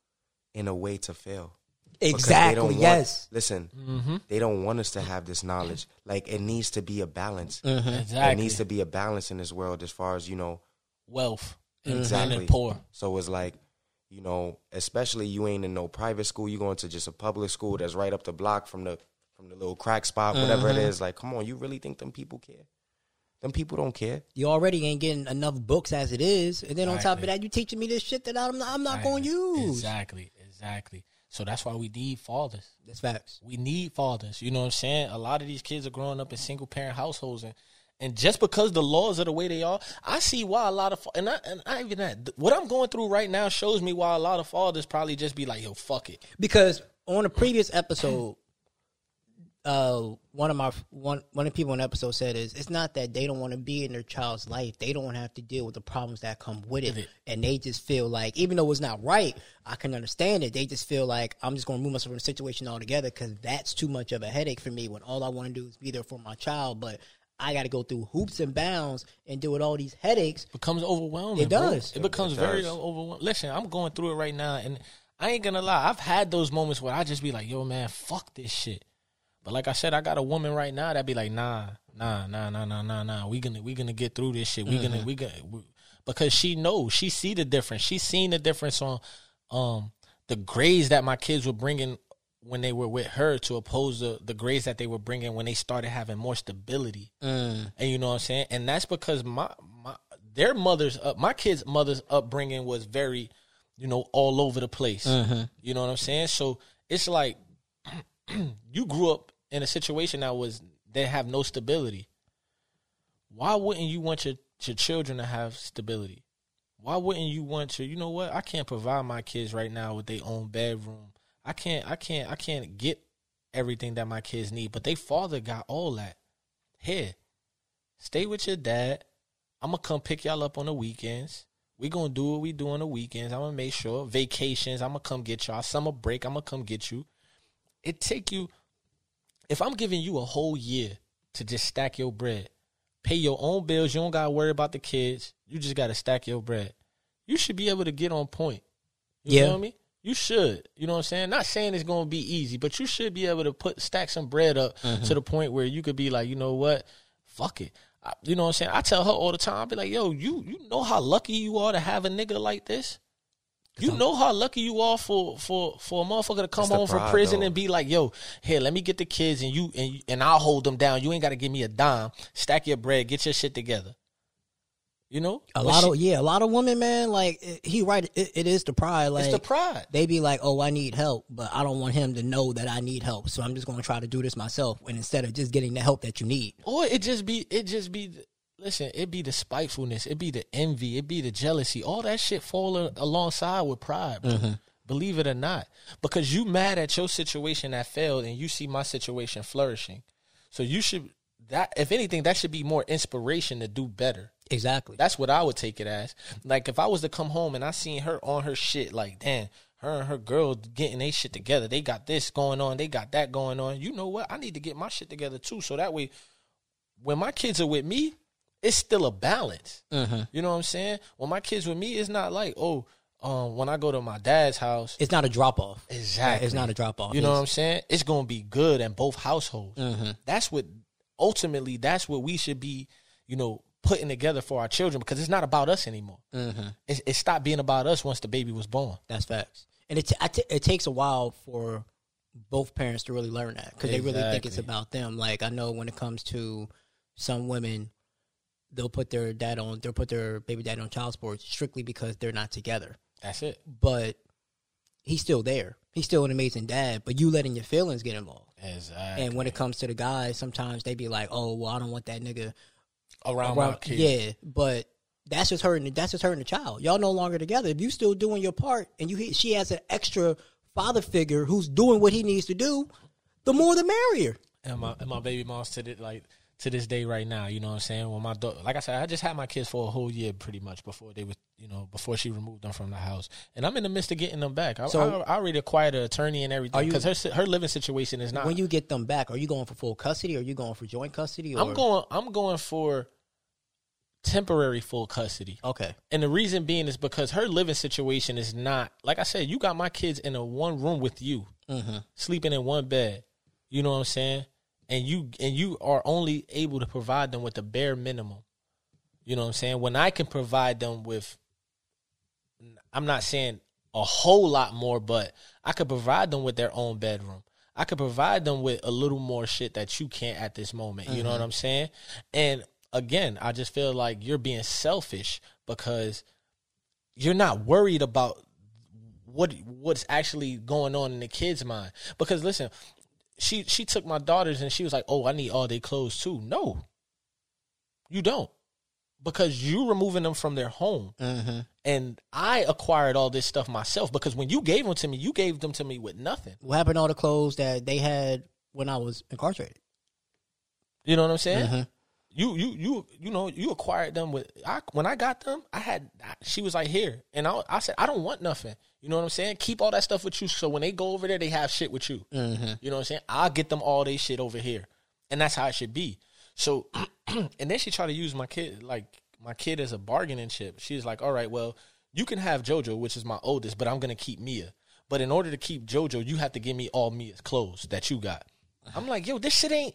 in a way to fail. Because they exactly, don't want- yes. Listen, they don't want us to have this knowledge. Like it needs to be a balance. Mm. There Exactly. It needs to be a balance in this world as far as you know Wealth exactly and poor. So it's like, you know, especially you ain't in no private school. You going to just a public school that's right up the block from the from the little crack spot, whatever Mm-hmm. it is. Like, come on, you really think them people care? Them people don't care. You already ain't getting enough books as it is, and then on top of that, you teaching me this shit that I'm not, I'm not going to use. Exactly, exactly. So that's why we need fathers. That's facts. We need fathers. You know what I'm saying? A lot of these kids are growing up in single parent households, and and just because the laws are the way they are, I see why a lot of and I, and not even that. What I'm going through right now shows me why a lot of fathers probably just be like, "Yo, fuck it." Because on a previous episode, uh, one of my one one of the people in the episode said is it's not that they don't want to be in their child's life; they don't want to have to deal with the problems that come with it, and they just feel like even though it's not right, I can understand it. They just feel like I'm just going to remove myself from the situation altogether because that's too much of a headache for me. When all I want to do is be there for my child, but I got to go through hoops and bounds and deal with all these headaches. becomes overwhelming. It bro. does. It becomes It very overwhelming. Listen, I'm going through it right now, and I ain't gonna lie. I've had those moments where I just be like, "Yo, man, fuck this shit." But like I said, I got a woman right now that be like, "Nah, nah, nah, nah, nah, nah, nah. We gonna we gonna get through this shit. We gonna we gonna we, because she knows she see the difference. She seen the difference on um the grades that my kids were bringing when they were with her to oppose the the grades that they were bringing when they started having more stability. And you know what I'm saying? And that's because my my their mothers uh, my kids' mother's upbringing was very, you know, all over the place. You know what I'm saying? So it's like you grew up in a situation that was they have no stability. Why wouldn't you want your, your children to have stability? Why wouldn't you want to, you know what? I can't provide my kids right now with their own bedroom. I can't I can't I can't get everything that my kids need, but they father got all that. Here. Stay with your dad. I'm gonna come pick y'all up on the weekends. We gonna do what we do on the weekends. I'm gonna make sure vacations. I'm gonna come get y'all. Summer break. I'm gonna come get you. It take you. If I'm giving you a whole year to just stack your bread, pay your own bills. You don't gotta worry about the kids. You just gotta stack your bread. You should be able to get on point. You Yeah. feel me? You should. You know what I'm saying? Not saying it's gonna be easy, but you should be able to put stack some bread up to the point where you could be like, you know what? Fuck it. I, you know what I'm saying? I tell her all the time. I be like, yo, you you know how lucky you are to have a nigga like this. You know how lucky you are for for for a motherfucker to come home from prison though. and be like, "Yo, here, let me get the kids and you and and I'll hold them down. You ain't got to give me a dime. Stack your bread, get your shit together." You know, A lot she- of yeah, a lot of women, man. Like it- he right, it, it is the pride. Like it's the pride. they be like, "Oh, I need help," but I don't want him to know that I need help. So I'm just going to try to do this myself. And instead of just getting the help that you need, Or it just be it just be listen, it be the spitefulness, it be the envy, it be the jealousy. All that shit fall a- alongside with pride, bro. Mm-hmm. Believe it or not. Because you mad at your situation that failed and you see my situation flourishing. So you should that if anything, that should be more inspiration to do better. Exactly. That's what I would take it as. Like if I was to come home and I seen her on her shit, like damn, her and her girl getting their shit together. They got this going on. They got that going on. You know what? I need to get my shit together too. So that way, when my kids are with me, it's still a balance. You know what I'm saying? When my kids with me, it's not like oh, um, when I go to my dad's house, It's not a drop off. Exactly. It's not a drop off. you know what I'm saying? It's gonna be good in both households. That's what ultimately that's what we should be, you know, putting together for our children because it's not about us anymore. Mm-hmm. It, it stopped being about us once the baby was born. That's facts. And it t- I t- it takes a while for both parents to really learn that because they really think it's about them. Like I know when it comes to some women, they'll put their dad on, they'll put their baby dad on child support strictly because they're not together. That's it. But he's still there. He's still an amazing dad. But you letting your feelings get involved. Exactly. And when it comes to the guys, sometimes they be like, "Oh, well, I don't want that nigga around, my around." Yeah, but that's just hurting. That's just hurting the child. Y'all no longer together. If you still doing your part, and you she has an extra father figure who's doing what he needs to do, the more the merrier. And my and my baby moms to the like to this day right now. You know what I'm saying? When my daughter, like I said, I just had my kids for a whole year pretty much before they was, you know, before she removed them from the house, and I'm in the midst of getting them back. I, So- I, I already acquired an attorney and everything because her her living situation is not. When you get them back, are you going for full custody? Or are you going for joint custody? Or? I'm going. I'm going for temporary full custody. Okay. And the reason being is because her living situation is not like I said. You got my kids in a one room with you, mm-hmm. sleeping in one bed. You know what I'm saying? And you and you are only able to provide them with the bare minimum. You know what I'm saying? When I can provide them with, I'm not saying a whole lot more, but I could provide them with their own bedroom. I could provide them with a little more shit that you can't at this moment. You know what mm-hmm. I'm saying? And again, I just feel like you're being selfish because you're not worried about what what's actually going on in the kid's mind. Because listen, she she took my daughters and she was like, "Oh, I need all their clothes too." No, you don't, because you're removing them from their home, mm-hmm. and I acquired all this stuff myself. Because when you gave them to me, you gave them to me with nothing. What happened to all the clothes that they had when I was incarcerated? You know what I'm saying? Mm-hmm. You you you you know you acquired them with I when I got them I had she was like here. And I I said I don't want nothing. You know what I'm saying? Keep all that stuff with you. So when they go over there they have shit with you. Mm-hmm. You know what I'm saying? I'll get them all they shit over here. And that's how it should be. So and then she tried to use my kid like my kid as a bargaining chip. She's like all right well you can have JoJo which is my oldest but I'm gonna keep Mia. But in order to keep JoJo you have to give me all Mia's clothes that you got. I'm like yo this shit ain't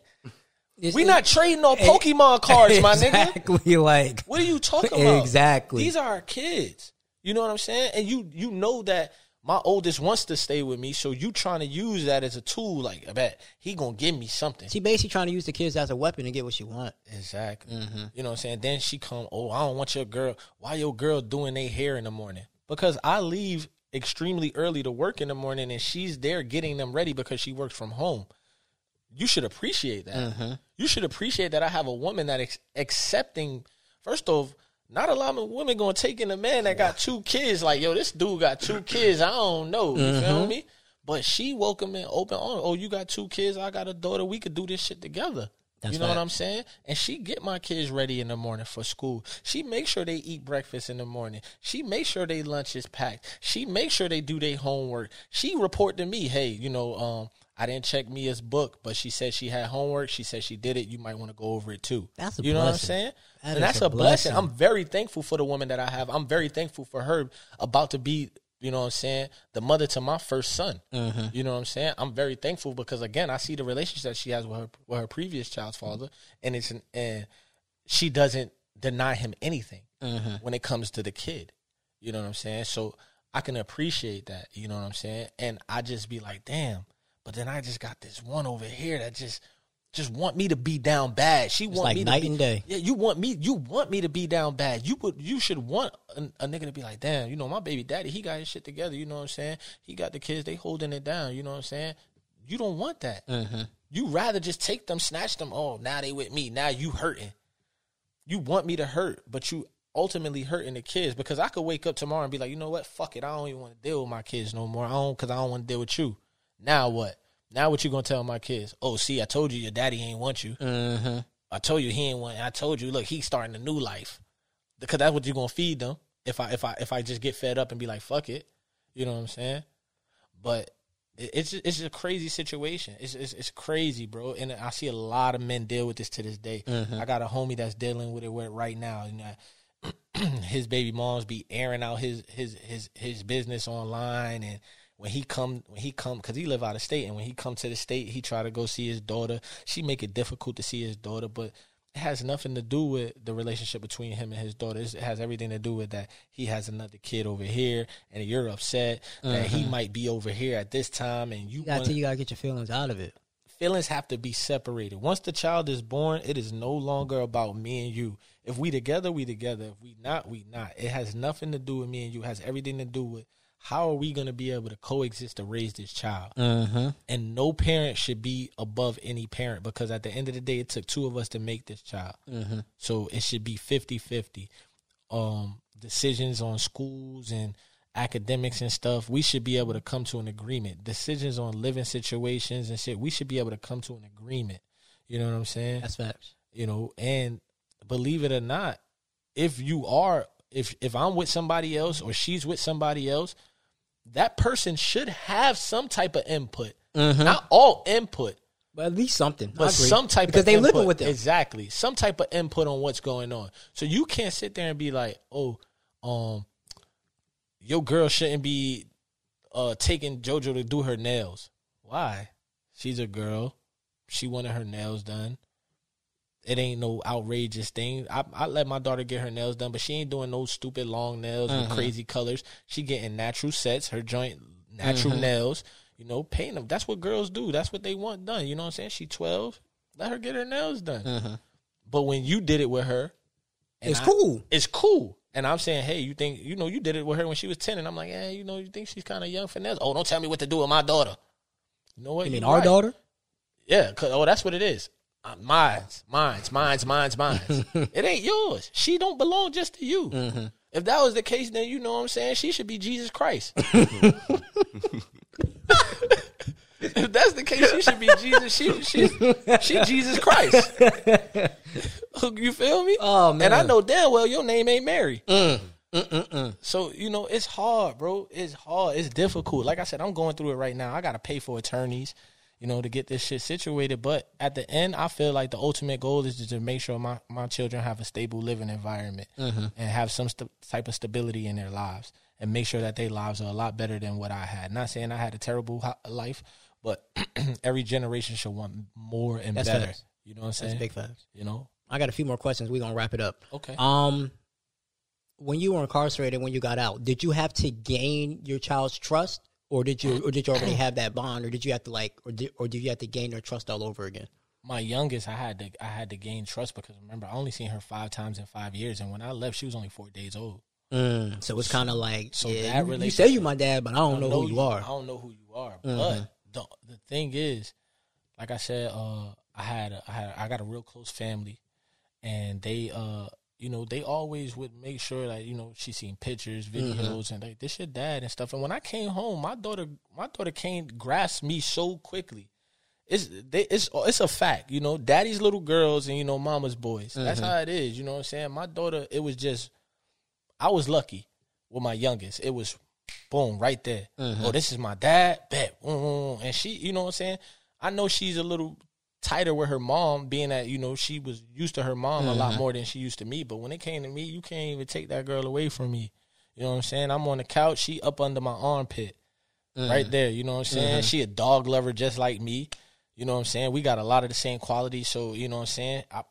It's- we not trading no Pokemon cards, my nigga. Exactly. Like What are you talking about? Exactly. These are our kids. You know what I'm saying? And you you know that my oldest wants to stay with me, so you trying to use that as a tool. Like I bet he gonna give me something. she basically trying to use the kids as a weapon to get what she want. Exactly. Mm-hmm. You know what I'm saying? Then she come, oh, I don't want your girl. Why your girl doing their hair in the morning? Because I leave extremely early to work in the morning, and she's there getting them ready because she works from home. You should appreciate that. Mm-hmm. You should appreciate that I have a woman that is accepting. First off, not a lot of women gonna take in a man that got two kids. Like, yo, this dude got two kids. I don't know. You Mm-hmm. feel me? But she welcome and open on. Oh, you got two kids. I got a daughter. We could do this shit together. That's you know what. I'm saying? And she get my kids ready in the morning for school. She make sure they eat breakfast in the morning. She make sure they lunch is packed. She make sure they do their homework. She report to me, hey, you know, um, I didn't check Mia's book, but she said she had homework. She said she did it. You might want to go over it too. That's a you know what I'm saying? That and that's a a blessing. blessing. I'm very thankful for the woman that I have. I'm very thankful for her about to be, you know what I'm saying, the mother to my first son. Mm-hmm. You know what I'm saying? I'm very thankful because again, I see the relationship that she has with her with her previous child's father, and it's an, and she doesn't deny him anything Mm-hmm. when it comes to the kid. You know what I'm saying? So I can appreciate that. You know what I'm saying? And I just be like, damn. But then I just got this one over here that just just want me to be down bad. She want like me night to be, night and day. Yeah, you want me. You want me to be down bad. You would. You should want a, a nigga to be like, damn. You know, my baby daddy, he got his shit together. You know what I'm saying? He got the kids. They holding it down. You know what I'm saying? You don't want that. Mm-hmm. You rather just take them, snatch them. Oh, now they with me. Now you hurting. You want me to hurt, but you ultimately hurting the kids because I could wake up tomorrow and be like, you know what? Fuck it. I don't even want to deal with my kids no more. I don't because I don't want to deal with you. Now what? Now what you gonna tell my kids? Oh, see, I told you your daddy ain't want you. Mm-hmm. I told you he ain't want. I told you, look, he's starting a new life because that's what you're gonna feed them. If I if I if I just get fed up and be like, fuck it, you know what I'm saying? But it's just, it's just a crazy situation. It's, it's it's crazy, bro. And I see a lot of men deal with this to this day. I got a homie that's dealing with it right now. And uh, his baby moms be airing out his his his his business online and when he come when he come because he live out of state and when he come to the state he try to go see his daughter she make it difficult to see his daughter but it has nothing to do with the relationship between him and his daughter it has everything to do with that he has another kid over here and you're upset that he uh-huh. might be over here at this time and you You gotta, wanna- you gotta get your feelings out of it. feelings have to be separated. Once the child is born, it is no longer about me and you. If we together, we together. If we not, we not. It has nothing to do with me and you. It has everything to do with how are we going to be able to coexist to raise this child. Mm-hmm. And no parent should be above any parent because at the end of the day, it took two of us to make this child. Mm-hmm. So it should be 50-50. Um, decisions on schools and academics and stuff, we should be able to come to an agreement. Decisions on living situations and shit, we should be able to come to an agreement. You know what I'm saying? That's facts. You know, and believe it or not, if you are if if I'm with somebody else or she's with somebody else, that person should have some type of input. Not all input, But at least something. But some type because of they input. living with them. Exactly. Some type of input on what's going on. So you can't sit there and be like, "Oh, um your girl shouldn't be uh taking JoJo to do her nails." Why? She's a girl. She wanted her nails done. It ain't no outrageous thing. I, I let my daughter get her nails done, but she ain't doing no stupid long nails Mm-hmm. with crazy colors. She getting natural sets, her joint natural Mm-hmm. nails. You know, paint them. That's what girls do. That's what they want done. You know what I'm saying? She 12. Let her get her nails done. But when you did it with her, Mm-hmm. It's I- cool. It's cool. And I'm saying, hey, you think you know you did it with her when she was 10, and I'm like, yeah, you know, you think she's kind of young for nails? Oh, don't tell me what to do with my daughter. You know what? You mean You're our right. daughter? Yeah, 'cause- oh, that's what it is. Uh, mine's, mine's, mine's, mine's, mine's. it ain't yours. She don't belong just to you. Mm-hmm. If that was the case, then you know what I'm saying. She should be Jesus Christ. if that's the case, she should be Jesus. She she she Jesus Christ. you feel me? Oh, man! And I know damn well your name ain't Mary. So you know it's hard, bro. It's hard. It's difficult. Like I said, I'm going through it right now. I got to pay for attorneys, you know, to get this shit situated. But at the end, I feel like the ultimate goal is to make sure my my children have a stable living environment and have some st- type of stability in their lives, and make sure that their lives are a lot better than what I had. Not saying I had a terrible life, but every generation should want more and That's better. facts. You know what I'm That's saying? big facts. You know. I got a few more questions. We're gonna wrap it up. Okay. Um, when you were incarcerated, when you got out, did you have to gain your child's trust, or did you, or did you already have that bond, or did you have to like, or did, or did you have to gain their trust all over again? my youngest, I had to I had to gain trust because remember I only seen her five times in five years, and when I left, she was only four days old. Mm, so it's kind of like, So yeah, that you, you say you my dad, but I don't know, who you are. I don't know who you are. Mm-hmm. But the the thing is, like I said, uh, I had a, I had I got a real close family, and they uh you know they always would make sure that you know she seen pictures, Mm-hmm. videos, and like this your dad and stuff. And when I came home, my daughter my daughter came grasp me so quickly. It's they, it's it's a fact, you know. Daddy's little girls and you know mama's boys. That's Mm-hmm. how it is. You know what I'm saying? My daughter, it was just I was lucky with my youngest. It was boom right there. Oh, this is my dad. Bet. And she, you know what I'm saying? I know she's a little tighter with her mom, being that you know she was used to her mom a lot mm-hmm. more than she used to me. But when it came to me, you can't even take that girl away from me. You know what I'm saying? I'm on the couch, she up under my armpit, right mm. there. You know what I'm saying? Mm-hmm. She a dog lover just like me. You know what I'm saying? We got a lot of the same qualities. So you know what I'm saying? I,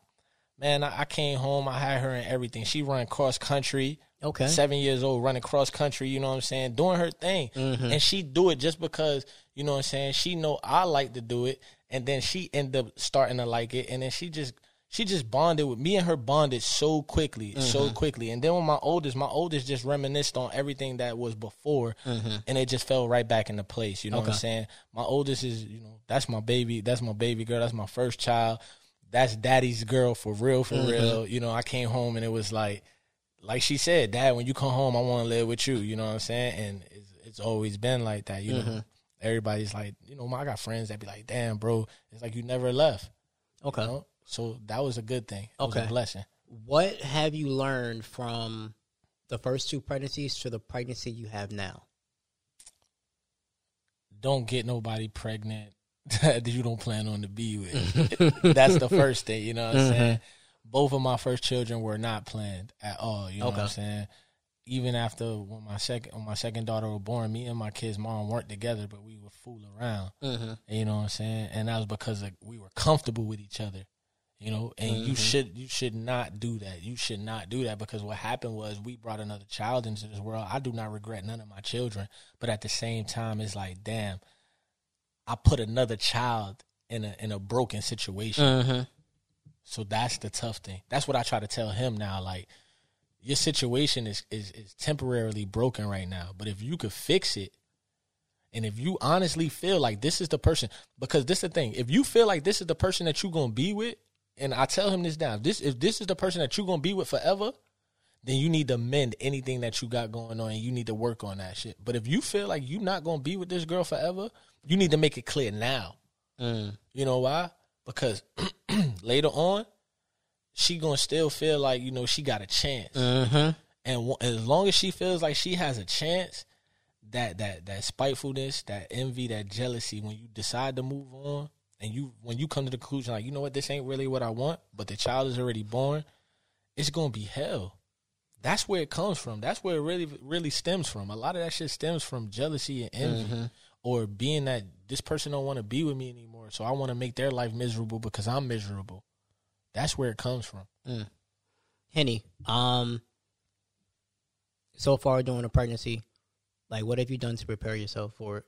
man, I, I came home. I had her and everything. She run cross country. Okay. Seven years old, running cross country. You know what I'm saying? Doing her thing, mm-hmm. and she do it just because you know what I'm saying. She know I like to do it, and then she ended up starting to like it, and then she just she just bonded with me and her bonded so quickly, so mm-hmm. quickly. And then with my oldest, my oldest just reminisced on everything that was before, mm-hmm. and it just fell right back into place. You know what I'm saying? My oldest is, you know, that's my baby, that's my baby girl, that's my first child, that's daddy's girl for real, for mm-hmm. real. You know, I came home and it was like, like she said, Dad, when you come home, I want to live with you. You know what I'm saying? And it's, it's always been like that. You know, everybody's like, you know, I got friends that be like, damn, bro, it's like you never left. Okay. You know? So that was a good thing. It was Okay. a blessing. What have you learned from the first two pregnancies to the pregnancy you have now? Don't get nobody pregnant that you don't plan on to be with. That's the first thing. You know what I'm mm-hmm. saying? Both of my first children were not planned at all. You know what I'm saying? Even after when my second when my second daughter was born, me and my kid's mom weren't together, but we would fool around. Mm-hmm. You know what I'm saying? And that was because of, we were comfortable with each other. You know, and you should you should not do that. You should not do that because what happened was we brought another child into this world. I do not regret none of my children, but at the same time, it's like, damn, I put another child in a in a broken situation. Mm-hmm. So that's the tough thing. That's what I try to tell him now. Like, your situation is is is temporarily broken right now, but if you could fix it, and if you honestly feel like this is the person, because this is the thing, if you feel like this is the person that you're gonna be with, and I tell him this now, if this if this is the person that you're gonna be with forever, then you need to mend anything that you got going on, and you need to work on that shit. But if you feel like you're not gonna be with this girl forever, you need to make it clear now. Mm. You know why? Because later on, she gonna still feel like you know she got a chance. Mm-hmm. And w- as long as she feels like she has a chance, that that that spitefulness, that envy, that jealousy, when you decide to move on, and you when you come to the conclusion like you know what, this ain't really what I want, but the child is already born, it's gonna be hell. That's where it comes from. That's where it really really stems from. A lot of that shit stems from jealousy and envy, or being that this person don't want to be with me anymore, so I want to make their life miserable because I'm miserable. That's where it comes from. Henny, um, so far during the pregnancy, like what have you done to prepare yourself for it?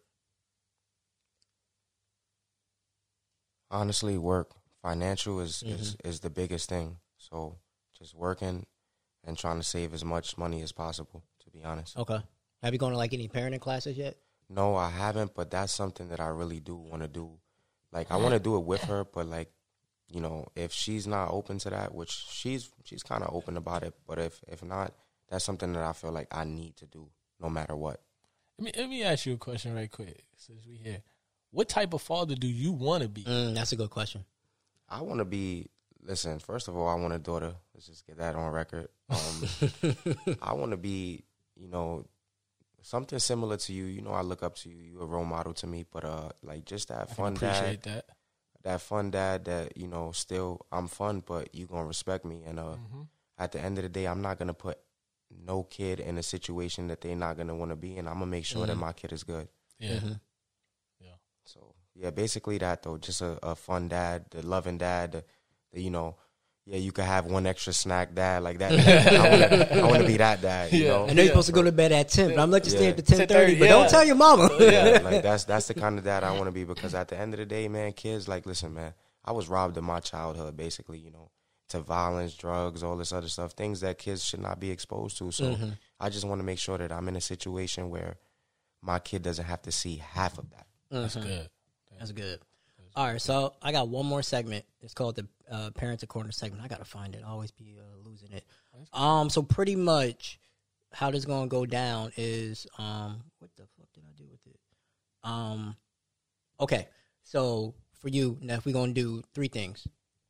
honestly work financial is, is is the biggest thing so just working and trying to save as much money as possible to be honest Okay. Have you gone to like any parenting classes yet? no i haven't but that's something that i really do want to do like i want to do it with her but like you know if she's not open to that which she's she's kind of open about it but if if not that's something that i feel like i need to do no matter what Let me let me ask you a question right quick since we here. What type of father do you want to be? Mm, that's a good question. I want to be. Listen, first of all, I want a daughter. Let's just get that on record. Um, I want to be, you know, something similar to you. You know, I look up to you. You're a role model to me. But uh, like just that I fun appreciate dad, that. That fun dad. That you know, still I'm fun, but you gonna respect me. And uh, Mm-hmm. at the end of the day, I'm not gonna put no kid in a situation that they're not gonna want to be in. I'm gonna make sure that my kid is good. Yeah. Mhm. So yeah, basically that though. Just a, a fun dad, the loving dad, the, the you know, yeah, you could have one extra snack dad like that. I want to be that dad. You Yeah. know, I know you're supposed to go to bed at ten, but I'm gonna let you stay up to ten thirty. But yeah. don't tell your mama. yeah, like that's that's the kind of dad I want to be because at the end of the day, man, kids like listen, man, I was robbed of my childhood basically, you know, to violence, drugs, all this other stuff, things that kids should not be exposed to. So mm-hmm. I just want to make sure that I'm in a situation where my kid doesn't have to see half of that. Mm-hmm. That's good. That's good. All right, so I got one more segment. It's called the uh, Parents Corner segment. I gotta find it. I always be uh, losing it. Um, so pretty much how this gonna go down is um, what the fuck did I do with it? Um, okay, so for you, now we're gonna do three things,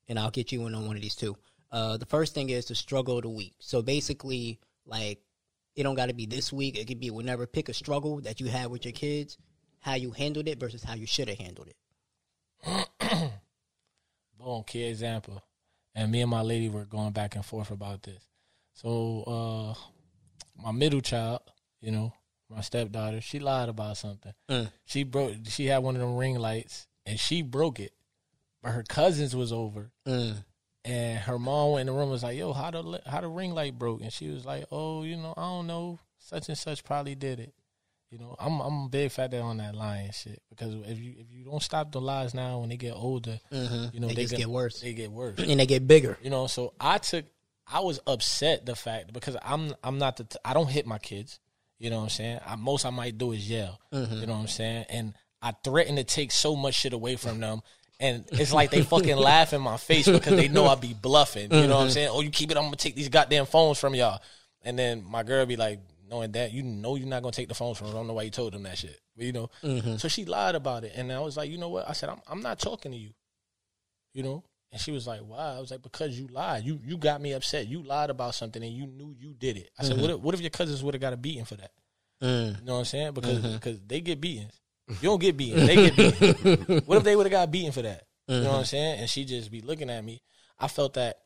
and I'll get you in on one of these two. Uh, the first thing is the struggle of the week. So basically, like it don't got to be this week. It could be whenever. Pick a struggle that you had with your kids, how you handled it versus how you should have handled it. Boom, key example. And me and my lady were going back and forth about this. So, uh, my middle child, you know, my stepdaughter, she lied about something. Mm. She broke. She had one of them ring lights, and she broke it. But her cousins was over, Mm. and her mom went in the room and was like, "Yo, how the how the ring light broke?" And she was like, "Oh, you know, I don't know. Such and such probably did it." You know, I'm I'm a big factor on that lying shit because if you if you don't stop the lies now when they get older, mm-hmm. you know They just gonna- get worse. They get worse. and they get bigger. You know, so I took I was upset the fact because I'm I'm not the t- I don't hit my kids. You know what I'm saying? I, most I might do is yell. Mm-hmm. You know what I'm saying? And I threaten to take so much shit away from them. And it's like they fucking laugh in my face because they know I be bluffing. You know what I'm mm-hmm. saying? Oh, you keep it, I'm gonna take these goddamn phones from y'all. And then my girl be like, knowing that, you know you're not gonna take the phone from them. I don't know why you told them that shit. But, you know? Mm-hmm. So she lied about it. And I was like, you know what? I said, I'm I'm not talking to you you know. And she was like, "Why?" I was like, "Because you lied. You you got me upset. You lied about something, and you knew you did it." I said, mm-hmm. "What if, what if your cousins would have got a beating for that?" Mm. You know what I'm saying? Because mm-hmm. because they get beatings. You don't get beaten. They get beaten. what if they would have got beaten for that? You know what I'm saying? And she just be looking at me. I felt that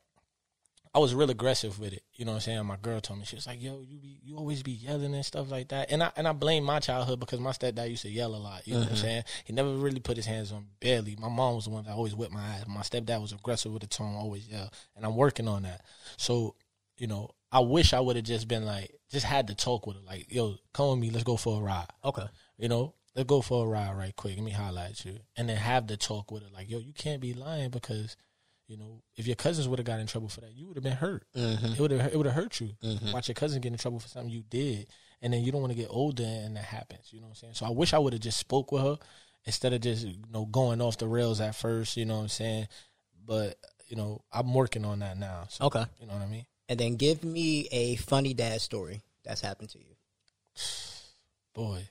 I was real aggressive with it. You know what I'm saying? My girl told me she was like, "Yo, you be you always be yelling and stuff like that." And I and I blame my childhood because my stepdad used to yell a lot. You know what I'm mm-hmm. saying? He never really put his hands on me, barely. My mom was the one that always whipped my ass. My stepdad was aggressive with the tone, always yell, and I'm working on that. So, you know, I wish I would have just been like, just had to talk with her, like, "Yo, come with me, let's go for a ride." Okay. You know, let's go for a ride right quick. Let me highlight you. And then have the talk with her. Like, yo, you can't be lying because, you know, if your cousins would have got in trouble for that, you would have been hurt. Mm-hmm. It would have it would have hurt you. Mm-hmm. Watch your cousin get in trouble for something you did. And then you don't want to get older and that happens. You know what I'm saying? So I wish I would have just spoke with her instead of just, you know, going off the rails at first, you know what I'm saying? But, you know, I'm working on that now. So, Okay. You know what I mean? And then give me a funny dad story that's happened to you. boy,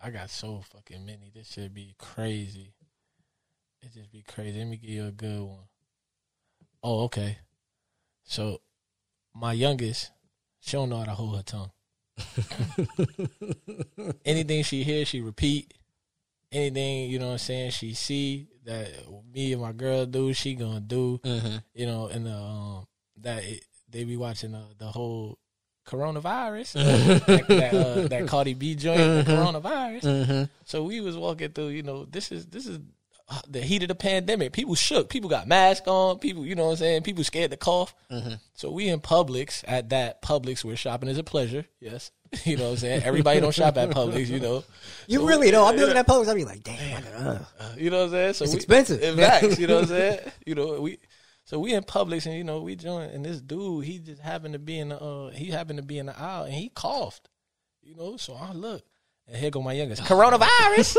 I got so fucking many. This should be crazy. It just be crazy. Let me give you a good one. Oh, okay. So my youngest, she don't know how to hold her tongue. Anything she hears, she repeat. Anything, you know what I'm saying, she see that me and my girl do, she gonna do. You know, and the um that it, they be watching the, the whole coronavirus, that, that, uh, that Cardi B joint, the coronavirus. So we was walking through, you know, this is this is uh, the heat of the pandemic. People shook. People got masks on. People, you know what I'm saying? People scared to cough. So we in Publix at that Publix where shopping is a pleasure. Yes. You know what I'm saying? Everybody don't shop at Publix, you know. You really don't. I'm looking at Publix. I'll be like, damn, I uh. You know what I'm saying? So It's we- expensive. in Facts, you know what I'm saying? You know, we so we in Publix and you know, we joined and this dude, he just happened to be in the uh he happened to be in the aisle and he coughed. You know, so I look and here go my youngest. Coronavirus.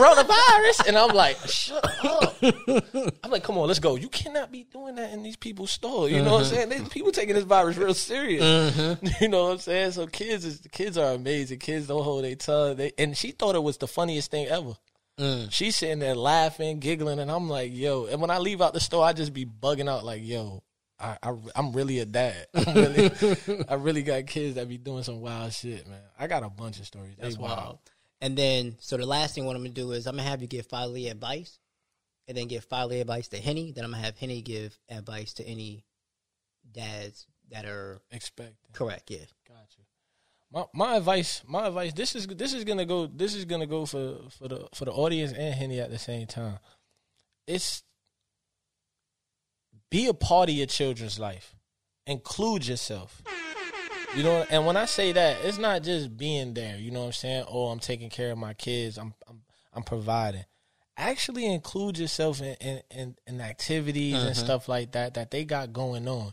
Coronavirus. And I'm like, shut up. I'm like, come on, let's go. You cannot be doing that in these people's stores. You know what I'm uh-huh. saying? They, people taking this virus real serious. Uh-huh. You know what I'm saying? So kids is kids are amazing. Kids don't hold their tongue. They and she thought it was the funniest thing ever. Mm. She's sitting there laughing, giggling, and I'm like, yo. And when I leave out the store, I just be bugging out like, yo, I, I I'm really a dad. Really, I really got kids that be doing some wild shit, man. I got a bunch of stories. That's wild. wild. And then, so the last thing what I'm gonna do is I'm gonna have you give fatherly advice, and then give fatherly advice to Henny. Then I'm gonna have Henny give advice to any dads that are Expect. correct. Yeah. Gotcha. My my advice, my advice. This is this is gonna go. This is gonna go for for the for the audience and Henny at the same time. It's be a part of your children's life. Include yourself. You know, and when I say that, it's not just being there. You know what I'm saying? Oh, I'm taking care of my kids. I'm I'm I'm providing. Actually, include yourself in in, in, in activities and stuff like that that they got going on.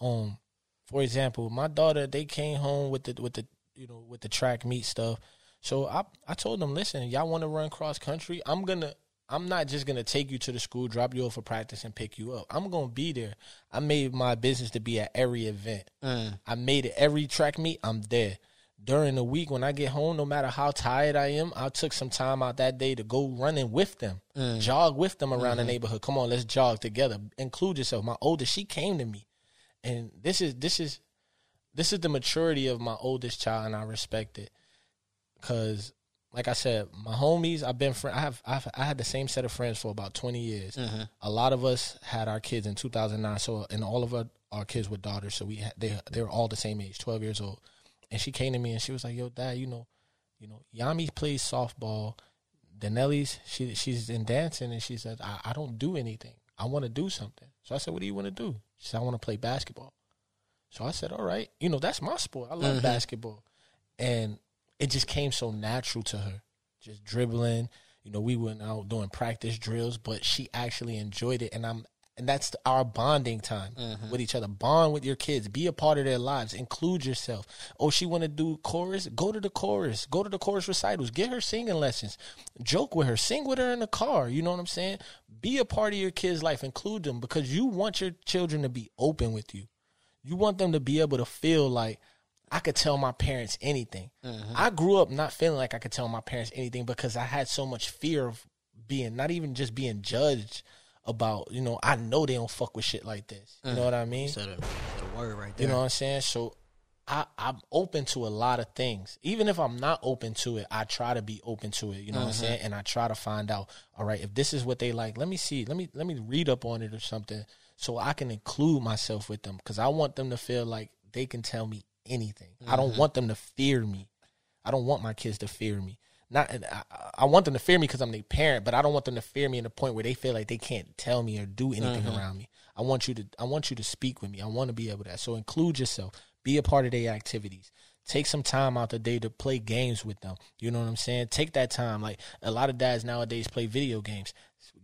Um, for example, my daughter they came home with the with the you know with the track meet stuff. So I I told them, listen, y'all want to run cross country? I'm gonna I'm not just gonna take you to the school, drop you off for practice, and pick you up. I'm gonna be there. I made my business to be at every event. Mm. I made it every track meet. I'm there. During the week when I get home, no matter how tired I am, I took some time out that day to go running with them, mm. jog with them around the mm-hmm. neighborhood. Come on, let's jog together. Include yourself. My oldest, she came to me, and this is this is this is the maturity of my oldest child, and I respect it. Cause, like I said, my homies, I've been friend. I have I've, I had the same set of friends for about twenty years. Mm-hmm. A lot of us had our kids in two thousand nine. So, and all of our, our kids were daughters. So we had, they they were all the same age, twelve years old. And she came to me and she was like, "Yo, Dad, you know, you know, Yami plays softball. Danelli's she she's in dancing, and she said, I, I don't do anything. I want to do something. So I said, What do you want to do? She said, I want to play basketball. So I said, All right, you know, that's my sport. I love mm-hmm. basketball, and it just came so natural to her, just dribbling. You know, we went out doing practice drills, but she actually enjoyed it, and I'm. And that's our bonding time mm-hmm. with each other. Bond with your kids. Be a part of their lives. Include yourself. Oh, she want to do chorus? Go to the chorus. Go to the chorus recitals. Get her singing lessons. Joke with her. Sing with her in the car. You know what I'm saying? Be a part of your kids' life. Include them because you want your children to be open with you. You want them to be able to feel like I could tell my parents anything. Mm-hmm. I grew up not feeling like I could tell my parents anything because I had so much fear of being not even just being judged about, you know, I know they don't fuck with shit like this. You know mm. what I mean? So the, word right there. You know what I'm saying? So I, I'm open to a lot of things. Even if I'm not open to it, I try to be open to it. You know what I'm mm-hmm. saying? And I try to find out, all right, if this is what they like, let me see. Let me let me read up on it or something so I can include myself with them. Cause I want them to feel like they can tell me anything. I don't want them to fear me. I don't want my kids to fear me. Not, I, I want them to fear me because I'm their parent, but I don't want them to fear me in the point where they feel like they can't tell me or do anything around me. I want you to, I want you to speak with me. I want to be able to. So include yourself. Be a part of their activities. Take some time out the day to play games with them. You know what I'm saying? Take that time. Like a lot of dads nowadays play video games.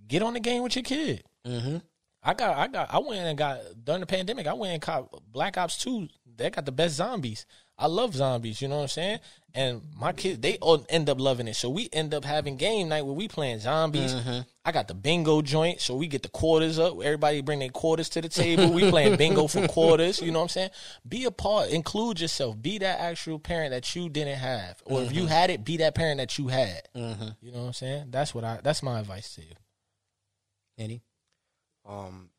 Get on the game with your kid. Mm-hmm. I got, I got, I went and got during the pandemic. I went and caught Black Ops Two. They got the best zombies. I love zombies. You know what I'm saying? And my kids, they all end up loving it. So we end up having game night where we playing zombies. Mm-hmm. I got the bingo joint, so we get the quarters up. Everybody bring their quarters to the table. We playing bingo for quarters. You know what I'm saying? Be a part. Include yourself. Be that actual parent that you didn't have, or if you mm-hmm. had it, be that parent that you had. Mm-hmm. You know what I'm saying? That's what I. That's my advice to you. Henny? Um,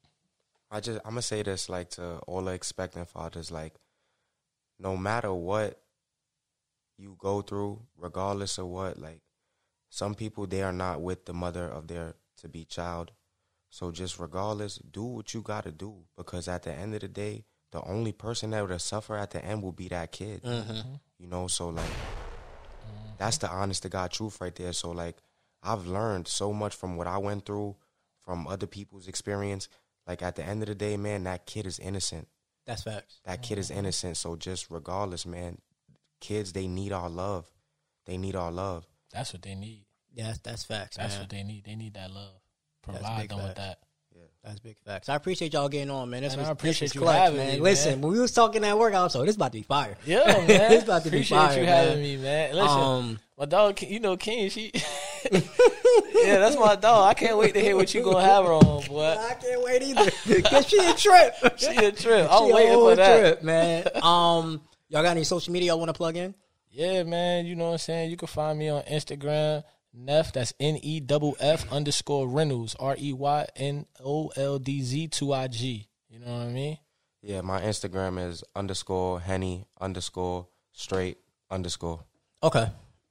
I just I'm gonna say this like to all the expectant fathers, like no matter what you go through, regardless of what, like some people they are not with the mother of their to be child. So just regardless, do what you gotta do because at the end of the day, the only person that would suffer at the end will be that kid. You know, so like that's the honest to God truth right there. So like I've learned so much from what I went through, from other people's experience. Like at the end of the day, man, that kid is innocent. That's facts. That kid is innocent. So just regardless, man, kids they need our love. They need our love. That's what they need. Yeah, that's, that's facts. That's man. what they need. They need that love. Provide big them with facts. that. That's big facts. I appreciate y'all getting on, man. This Man, was I appreciate you clutch, having man. me, Listen, man. when we was talking at work, I was like, this about to be fire. Yeah, man. It's about to be fire. Appreciate fire, you man. having me, man. Listen, Um, my dog, you know, King, she. yeah, that's my dog. I can't wait to hear what you gonna have her on, boy. I can't wait either. Cause she a trip. She a trip. I'm She a waiting whole for that. trip, man. Um, y'all got any social media y'all want to plug in? Yeah, man. You know what I'm saying? You can find me on Instagram, Neff. That's N E double F underscore Reynolds. R E Y N O L D Z 2 I G. You know what I mean? Yeah, my Instagram is underscore henny underscore straight underscore. Okay.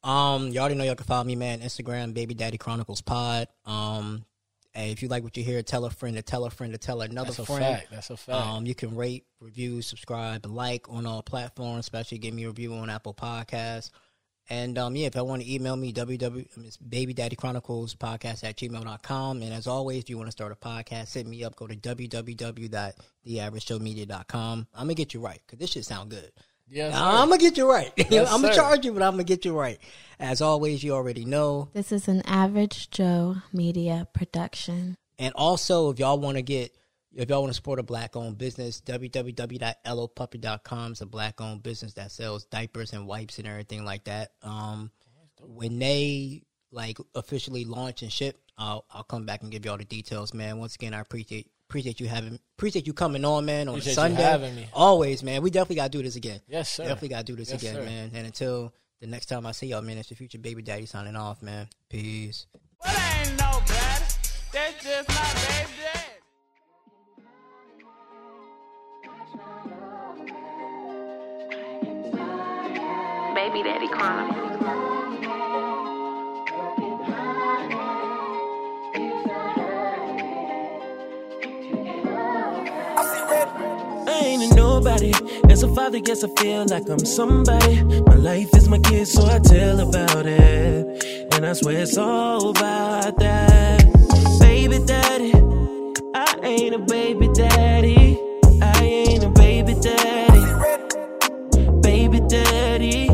Um, y'all already know y'all can follow me, man. Instagram, Baby Daddy Chronicles Pod. Um, hey, if you like what you hear, tell a friend to tell a friend to tell another That's a friend. fact. That's a fact. Um, you can rate, review, subscribe, and like on all platforms, especially give me a review on Apple Podcasts. And um, yeah, if I want to email me, www, it's Baby Daddy Chronicles Podcast at gmail.com. And as always, if you want to start a podcast, hit me up. Go to www.theaveragejoemedia.com. I'm going to get you right because this shit sound good. Yes, sir. I'm going to get you right. Yes, I'm going to sir. charge you, but I'm going to get you right. As always, you already know. This is an Average Joe media production. And also, if y'all want to get, if y'all want to support a black owned business, www.lopuppy.com is a black owned business that sells diapers and wipes and everything like that. Um, when they like officially launch and ship, I'll I'll come back and give y'all the details, man. Once again, I appreciate appreciate you having appreciate you coming on, man, on Appreciate you Sunday. having me. Always, man. We definitely gotta do this again. Yes, sir. Definitely gotta do this Yes, again, sir. man. And until the next time I see y'all, man, it's the future baby daddy signing off, man. Peace. ain't no better. That's just my baby daddy. Baby Daddy Chronicles. I ain't a nobody. As a father, guess I feel like I'm somebody. My life is my kid, so I tell about it. And I swear it's all about that. Baby daddy, I ain't a baby daddy. I ain't a baby daddy. Baby daddy,